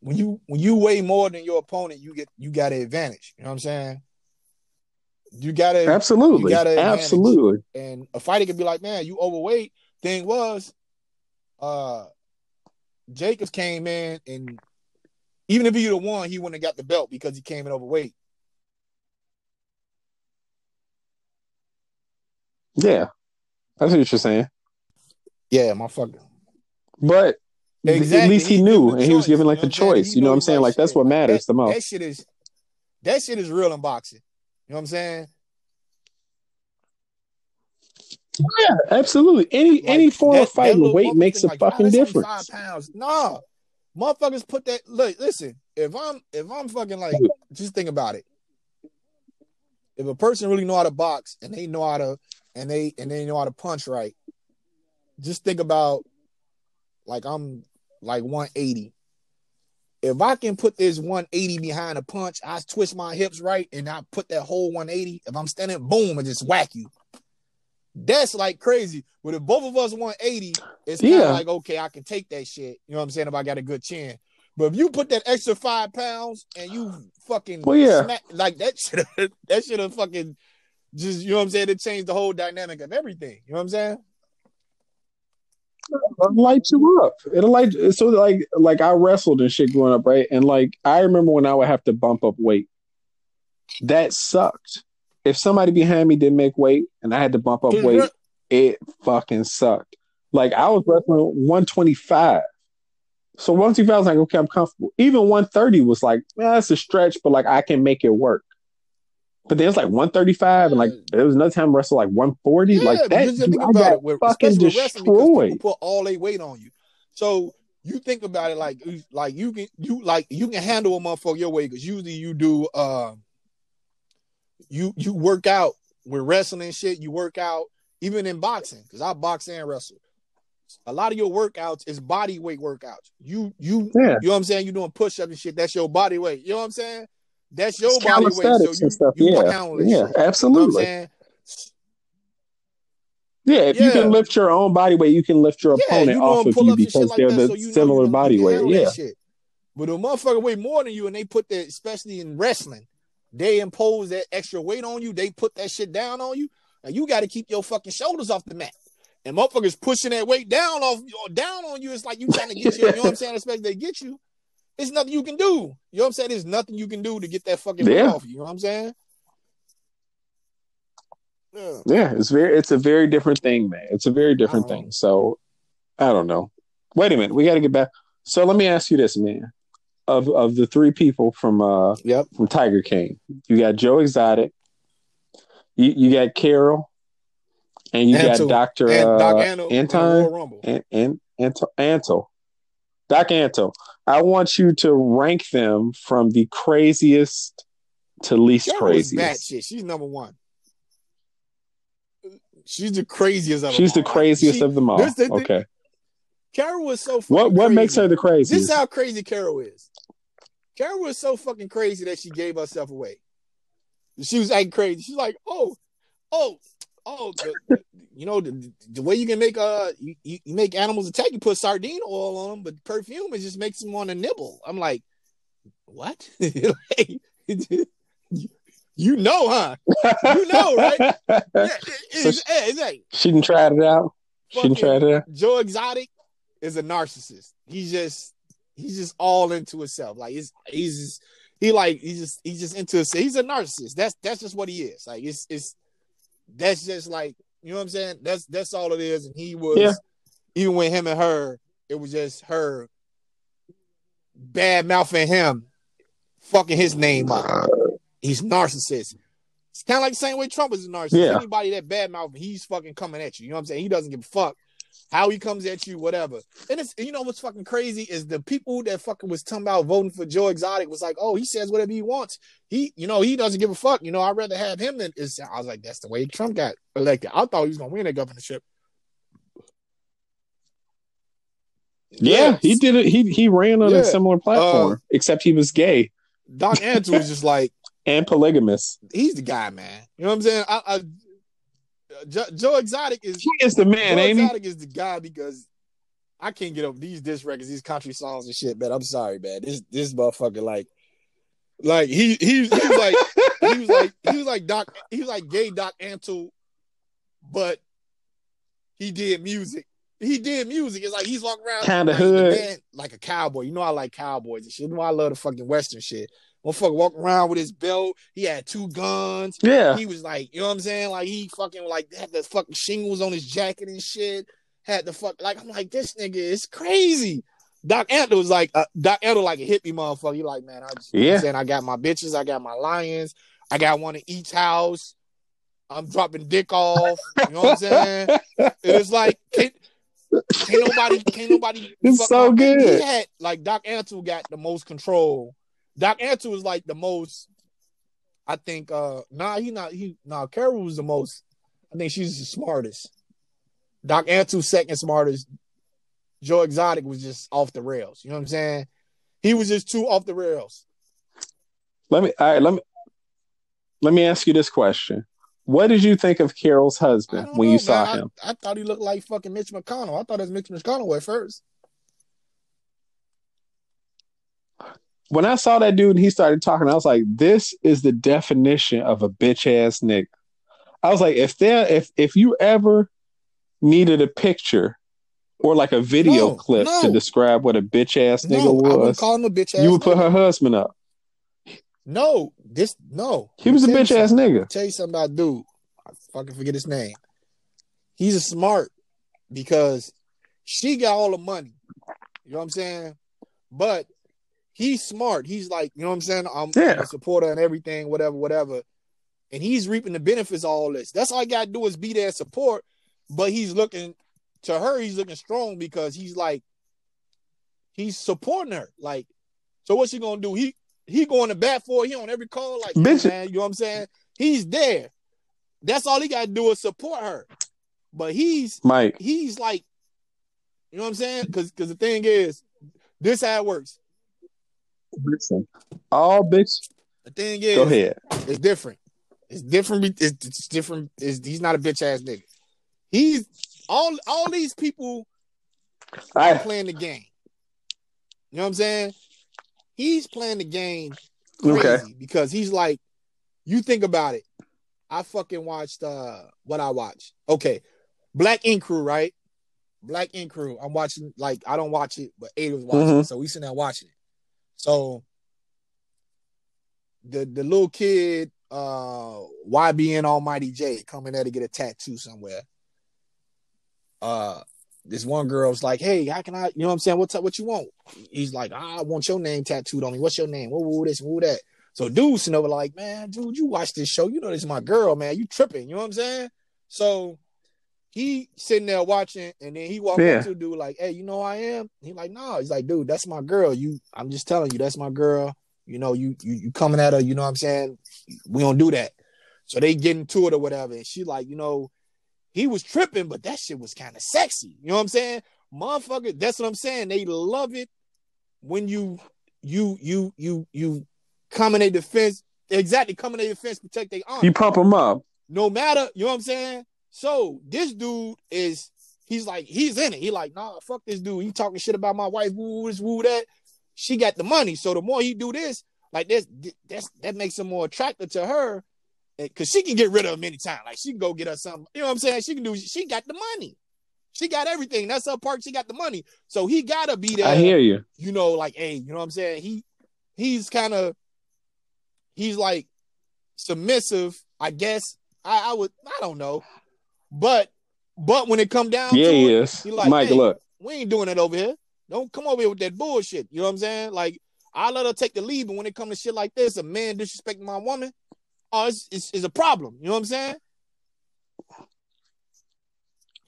when you, when you weigh more than your opponent, you get, you got an advantage. You know what I'm saying? You got to, Absolutely, you got an advantage. absolutely. and a fighter could be like, "Man, you overweight." Thing was, uh, Jacobs came in, and even if he would have won, he wouldn't have got the belt because he came in overweight. Yeah, I see what you're saying. Yeah, motherfucker. But Exactly. at least he, given knew, the and he was choice, given like you the know I'm choice. You know what I'm saying? Like that's what matters that, the most. That shit is that shit is real in boxing. You know what I'm saying? Yeah, absolutely. Any Like, any form of fighting, weight makes a like, "Ah, fucking difference. Five pounds. Nah. Motherfuckers put that look, listen, if I'm if I'm fucking like just think about it. If a person really know how to box and they know how to and they and they know how to punch right, just think about like I'm like 180. If I can put this 180 behind a punch, I twist my hips right and I put that whole 180. If I'm standing, boom, and just whack you. That's like crazy. But if both of us 180, it's kind of Yeah. like, okay, I can take that shit. You know what I'm saying? If I got a good chin. But if you put that extra five pounds and you fucking Well, yeah. smack, like that [LAUGHS] should that should have fucking just you know what I'm saying? It changed the whole dynamic of everything. You know what I'm saying? It'll light you up. It'll light so like like I wrestled and shit growing up, right? And like I remember when I would have to bump up weight. That sucked. If somebody behind me didn't make weight and I had to bump up weight, it fucking sucked. Like I was wrestling 125. So 125 was like, okay, I'm comfortable. Even 130 was like, yeah, that's a stretch, but like I can make it work. But there's like 135 and like there was another time I wrestled like 140. like that, dude, I got it, fucking especially with wrestling, because destroyed. put all their weight on you. So you think about it like like you can you like you can handle a motherfucker your way because usually you do uh you you work out with wrestling shit. You work out even in boxing because I box and wrestle. A lot of your workouts is body weight workouts. You you Yeah. you know what I'm saying. You doing push ups and shit. That's your body weight. You know what I'm saying. That's your It's body weight. So you, stuff. you Yeah. Yeah, shit. You know absolutely. Yeah, if you can lift your own body weight, you can lift your Yeah, opponent you off of you because like they're that, the so you similar body weight. Yeah. But a motherfucker weigh more than you, and they put that, especially in wrestling, they impose that extra weight on you. They put that shit down on you. Now you got to keep your fucking shoulders off the mat. And motherfuckers pushing that weight down off down on you. It's like you trying to get you. You know what I'm [LAUGHS] saying? Especially they get you. It's nothing you can do. You know what I'm saying? There's nothing you can do to get that fucking Yeah. off you. You know what I'm saying? Yeah. Yeah, it's very it's a very different thing, man. It's a very different thing. So I don't know. Wait a minute, we gotta get back. So let me ask you this, man. Of of the three people from uh Yep. from Tiger King, you got Joe Exotic, you, you got Carol, and you Antle. got Doctor And uh, Doc Antle Anton. Royal Rumble. and and Anto, Anto, Doc Anto. I want you to rank them from the craziest to least Carol is bad shit. She's number one. She's the craziest of them She's the all. Craziest she- of them all. this thing- Okay, Carol was so fucking what what crazy. makes her the craziest? This is how crazy Carol is. Carol was so fucking crazy that she gave herself away. She was acting crazy. She's like, oh, oh, oh, the, you know the, the way you can make uh you, you make animals attack. You put sardine oil on them, but perfume it just makes them want to nibble. I'm like, what? Like, [LAUGHS] you know, huh? You know, right? [LAUGHS] Yeah, it- So it's, yeah, it's like she didn't try it out. She didn't try it out. Joe Exotic is a narcissist. He's just he's just all into himself. Like he's he's just, he like he's just he's just into himself. He's a narcissist. That's that's just what he is. Like it's it's that's just like you know what I'm saying. That's that's all it is. And he was Yeah. even with him and her, it was just her bad mouthing him, fucking his name up. He's narcissist. It's kind of like the same way Trump is a narcissist. Yeah. Anybody that bad mouth, he's fucking coming at you. You know what I'm saying? He doesn't give a fuck how he comes at you, whatever. And it's you know what's fucking crazy is the people that fucking was talking about voting for Joe Exotic was like, oh, he says whatever he wants. He, you know, he doesn't give a fuck. You know, I'd rather have him than is. I was like, that's the way Trump got elected. I thought he was gonna win that governorship. Yeah, he did it. He he ran on Yeah. a similar platform, um, except he was gay Doc Andrews was just like, [LAUGHS] and polygamous. he's the guy, man. You know what I'm saying? I, I, Joe, Joe Exotic is He is the man, Joe ain't he? Exotic is the guy because I can't get up these diss records, these country songs and shit, man. I'm sorry, man. This this motherfucker like like he he, he was like he was like he was like Doc he was like gay Doc Antle, but he did music. He did music. It's like he's walking around Kinda like, hood. like a cowboy. You know I like cowboys and shit. You know I love the fucking western shit. Motherfucker walking around with his belt. He had two guns. Yeah, He was like, you know what I'm saying? Like he fucking like had the fucking shingles on his jacket and shit. Had the fuck like I'm like this nigga is crazy. Doc Antle was like uh, Doc Antle like a hippie motherfucker. He like man, I just you know Yeah. Saying I got my bitches, I got my lions, I got one in each house. I'm dropping dick off. You know what I'm saying? [LAUGHS] it's like can't, can't nobody can't nobody. It's so good. He had like Doc Antle got the most control. Doc Antle was like the most. I think. uh Nah, he not. He nah. Carol was the most. I think she's the smartest. Doc Antle second smartest. Joe Exotic was just off the rails. You know what I'm saying? He was just too off the rails. Let me all right, let me let me ask you this question. What did you think of Carol's husband when know, you man. saw I, him? I thought he looked like fucking Mitch McConnell. I thought it was Mitch McConnell at first. When I saw that dude and he started talking, I was like, this is the definition of a bitch ass nigga. I was like, if there if if you ever needed a picture or like a video No, clip to describe what a bitch ass nigga No, was, call him a bitch ass. you would put nigga. her husband up. No, this no. He was a bitch ass nigga. Tell you something about dude. I fucking forget his name. He's a smart because she got all the money. You know what I'm saying? But he's smart. He's like, you know what I'm saying? I'm, I'm a supporter and everything, whatever, whatever. And he's reaping the benefits of all this. That's all I gotta do is be there support. But he's looking to her, he's looking strong because he's like, he's supporting her. Like, so what's he gonna do? He he going to bat for her. He on every call, like, Bitch. Man, you know what I'm saying? He's there. That's all he gotta do is support her. But he's Mike, he's like, you know what I'm saying? Because because the thing is, this how it works. Listen. All bitch The thing is, go ahead. it's different. It's different. It's, it's different. It's, he's not a bitch ass nigga. He's all all these people are I playing the game. You know what I'm saying? He's playing the game crazy Okay. because he's like, you think about it. I fucking watched uh what I watched. Okay, Black Ink Crew, right? Black Ink Crew. I'm watching like I don't watch it, but Ada was watching Mhm. it, so we sitting there watching it. So the the little kid, uh YBN Almighty Jay, coming there to get a tattoo somewhere. Uh this one girl's like, hey, how can I, you know what I'm saying? What's up? What you want? He's like, ah, I want your name tattooed on me. What's your name? Woo, woo, this, woo, that. So dude sitting over like, man, dude, you watch this show. You know this is my girl, man. You tripping. You know what I'm saying? So he sitting there watching, and then he walked Yeah. up to dude like, hey, you know who I am? He like, no. He's like, dude, that's my girl. You, I'm just telling you, that's my girl. You know, you you you coming at her. You know what I'm saying? We don't do that. So they get into it or whatever, and she like, you know, he was tripping, but that shit was kind of sexy. You know what I'm saying? Motherfucker, that's what I'm saying. They love it when you you you you you come in a defense, exactly come in a defense, protect their honor. you pump them up. no matter, you know what I'm saying? So this dude is he's like, he's in it. He like, nah, fuck this dude. He talking shit about my wife, woo this, woo that. She got the money. So the more he do this, like this, that's that makes him more attractive to her. Cause she can get rid of him anytime. Like she can go get her something. You know what I'm saying? She can do she got the money. She got everything. That's her part. She got the money. So he gotta be there I hear you. you know, like, hey, you know what I'm saying? He he's kind of he's like submissive, I guess. I, I would I don't know. But but when it come down Yeah, to he is. like, Mike, look. we ain't doing it over here. Don't come over here with that bullshit. You know what I'm saying? Like, I let her take the lead, but when it come to shit like this, a man disrespecting my woman, oh, it's, it's, it's a problem. You know what I'm saying?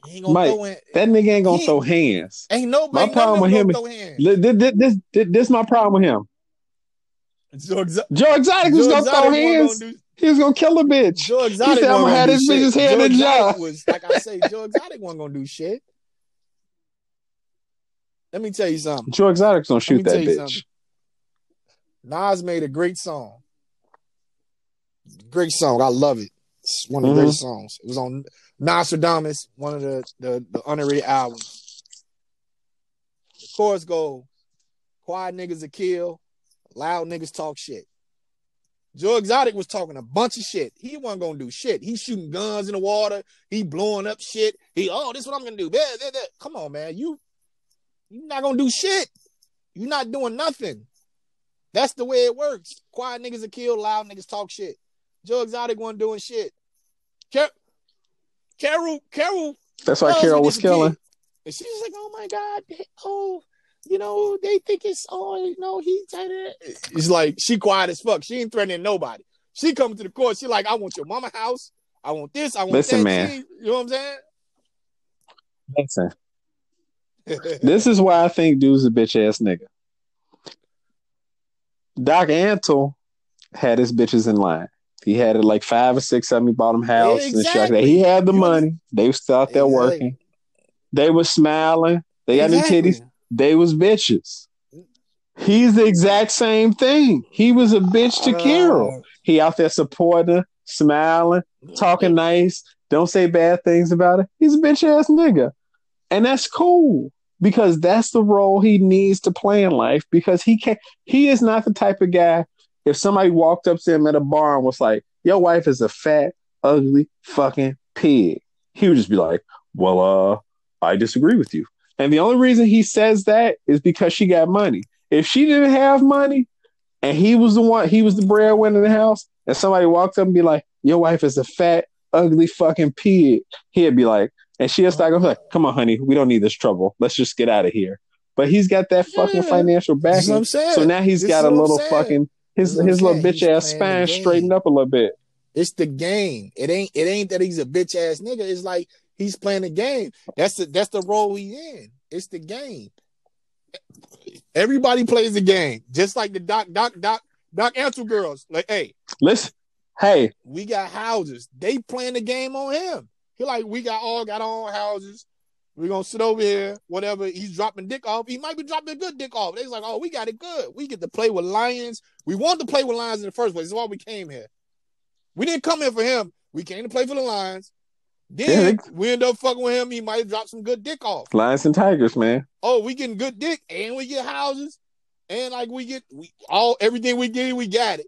Ain't Mike, in. That nigga ain't gonna throw hands. Ain't nobody. my problem with him hands. This, this, this, this, my problem with him. Joe, Exo- Joe Exotic was gonna throw hands. gonna do- He was gonna kill a bitch. Joe Exotic said, "I'ma wasn't have gonna this bitch's head in jar. was like I say, Joe Exotic wasn't gonna do shit. Let me tell you something. Joe Exotic's gonna shoot that bitch. something. Nas made a great song. Great song. I love it. It's one of the Mhm. greatest songs. It was on Nastradamus, one of the, the, the underrated albums. The chorus go, quiet niggas a kill, loud niggas talk shit. Joe Exotic was talking a bunch of shit. He wasn't gonna do shit. He shooting guns in the water. He blowing up shit. He, oh, this is what I'm gonna do. Blah, blah, blah. Come on, man. You you're not gonna do shit. You're not doing nothing. That's the way it works. Quiet niggas are killed, loud niggas talk shit. Joe Exotic wasn't doing shit. Car- Carol, Carol, That's why Carol was killing. And she's like, oh my God, oh, you know, they think it's, oh, you know, he's trying to. It's like, she quiet as fuck. She ain't threatening nobody. She coming to the court. She like, I want your mama house. I want this. I want Listen, that. man. She you know what I'm saying? Listen, this is why I think dude's a bitch ass nigga. Doc Antle had his bitches in line. He had it like five or six of them. He bought them house and shit like that. Exactly. He had the money. They was still out there Exactly. working. They were smiling. They got new Exactly. titties. They was bitches. He's the exact same thing. He was a bitch to Carol. He out there supporting smiling, talking nice, don't say bad things about it. He's a bitch ass nigga. And that's cool because that's the role he needs to play in life because he can't he is not the type of guy if somebody walked up to him at a bar and was like, Your wife is a fat, ugly fucking pig. He would just be like, Well, uh, I disagree with you. And the only reason he says that is because she got money. If she didn't have money and he was the one, he was the breadwinner in the house, and somebody walked up and be like, Your wife is a fat, ugly fucking pig, he'd be like, and she'll start going like, Come on, honey, we don't need this trouble. Let's just get out of here. But he's got that fucking Yeah. financial That's backing. what I'm saying. So now he's This got a little fucking his That's his little bitch ass spine straightened up a little bit. It's the game. It ain't it ain't that he's a bitch ass nigga. It's like he's playing the game. That's the that's the role he in. It's the game. Everybody plays the game. Just like the doc doc doc doc answer girls. Like, hey, Listen, hey, we got houses. They playing the game on him. He like, we got all got our own houses. We're gonna sit over here, whatever. He's dropping dick off. He might be dropping a good dick off. They's like, oh, we got it good. We get to play with lions. We wanted to play with lions in the first place. That's why we came here. We didn't come here for him. We came to play for the lions. Then Yeah, they- we end up fucking with him. He might have dropped some good dick off. lions and tigers, man. Oh, we getting good dick and we get houses and like we get we all everything we get, we got it.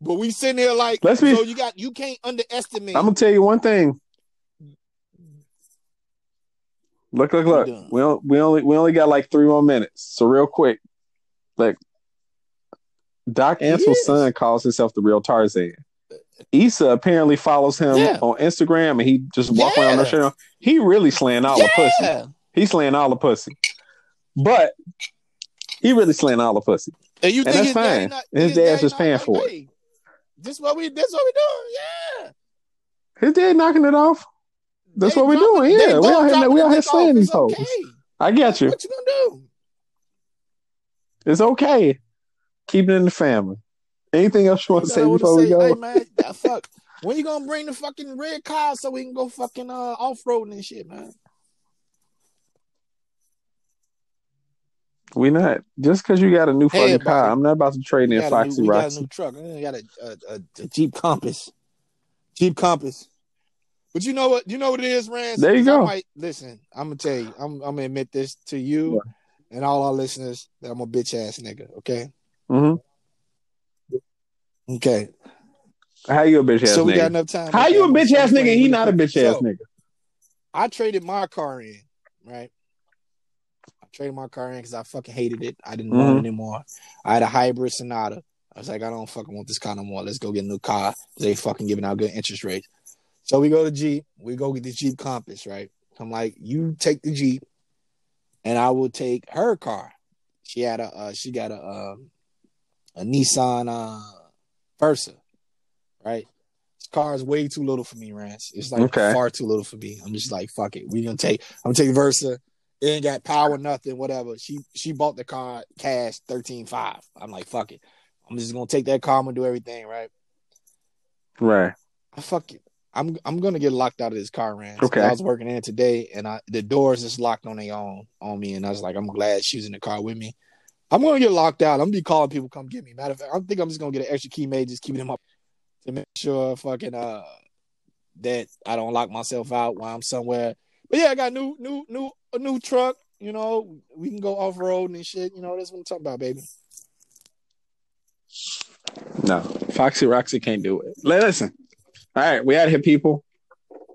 But we sitting here like Let's be- so you got you can't underestimate. I'm gonna tell you one thing. Look, look, look. We on- we only we only got like three more minutes. So real quick, like Doc Antle's son calls himself the real Tarzan. Issa apparently follows him Yeah. on Instagram, and he just walk around Yeah. no shirt. on. He really slaying all the pussy. He slaying all the pussy, but he really slaying all the pussy. And you And think that's fine. not, his daddy dad's just paying for it. This what we this what we doing. Yeah. His dad knocking it off. That's They what we're doing. Yeah, we out here, we the out here slaying these hoes. okay. I get you. What you gonna do? It's okay. Keep it in the family. Anything else you want to say before we go? Hey man, that fuck. When you gonna bring the fucking red car so we can go fucking uh off roading and shit, man? We not just because you got a new fucking car. I'm not about to trade in a Foxy new, we got a new truck. We got a, a, a, a Jeep Compass. Jeep Compass. But you know what? You know what it is, Rance? There you go. might, listen, I'm gonna tell you. I'm, I'm gonna admit this to you and all our listeners that I'm a bitch ass nigga. Okay. hmm Okay. How you a bitch ass so we got enough time. How you a I'm bitch ass nigga? He not a quick. bitch ass So, nigga. I traded my car in, right? I traded my car in because I fucking hated it. I didn't want Mhm. it anymore. I had a hybrid Sonata. I was like, I don't fucking want this car no more. Let's go get a new car. They fucking giving out good interest rates. So we go to Jeep. We go get the Jeep Compass, right? I'm like, you take the Jeep, and I will take her car. She had a, uh, she got a, um, a Nissan uh, Versa, right? This car is way too little for me, Rance. It's like Okay. far too little for me. I'm just like, fuck it. We gonna take. I'm gonna take Versa. It ain't got power, nothing, whatever. She she bought the car cash thirteen five. I'm like, fuck it. I'm just gonna take that car. I'm gonna do everything right. Right. I fuck it. I'm I'm gonna get locked out of this car, Rance. Okay. I was working in today, and I the doors just locked on their own on me, and I was like, I'm glad she's in the car with me. I'm gonna get locked out. I'm gonna be calling people come get me. Matter of fact, I think I'm just gonna get an extra key made, just keeping them up to make sure fucking uh that I don't lock myself out while I'm somewhere. But yeah, I got new new new a new truck. You know, we can go off road and shit. You know, that's what I'm talking about, baby. No, Foxy Roxy can't do it. Listen. All right, we out here, people.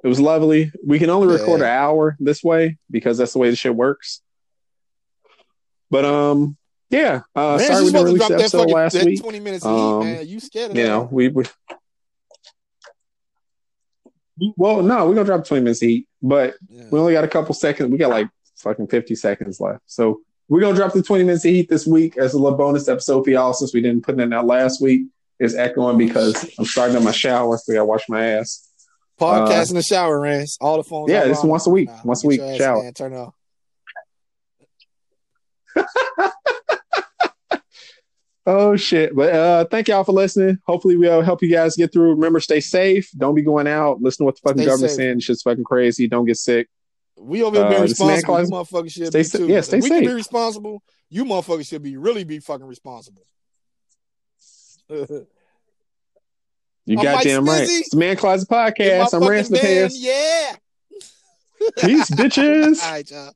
It was lovely. We can only record Yeah. an hour this way because that's the way the shit works. But um, yeah. Uh, Man, sorry we didn't to release drop the that episode fucking last week. 20 minutes Um, heat, man. You scared of You that? know, we, we well, no, we're gonna drop twenty minutes heat, but Yeah. we only got a couple seconds. We got like fucking fifty seconds left, so we're gonna drop the twenty minutes of heat this week as a little bonus episode for y'all since we didn't put it in out last week. It's echoing because I'm starting on my shower. So I gotta wash my ass. Podcast in the shower, Rance. All the phones. Uh, Yeah, this once a week. Nah, Once a week. Shower. in, turn off. [LAUGHS] Oh shit! But uh, thank y'all for listening. Hopefully, we'll help you guys get through. Remember, stay safe. Don't be going out. Listen to what the fucking Stay government's safe. saying. Shit's fucking crazy. Don't get sick. We over here being Uh, this man responsible. You calls- motherfuckers should Stay be sa- too. yeah, stay we can be responsible. You motherfuckers should be really be fucking responsible. [LAUGHS] You I'm Mike right. Stizzy. It's the Man Closet Podcast. I'm fucking Rance the van, Pants. Yeah. Peace, [LAUGHS] bitches. All right, y'all.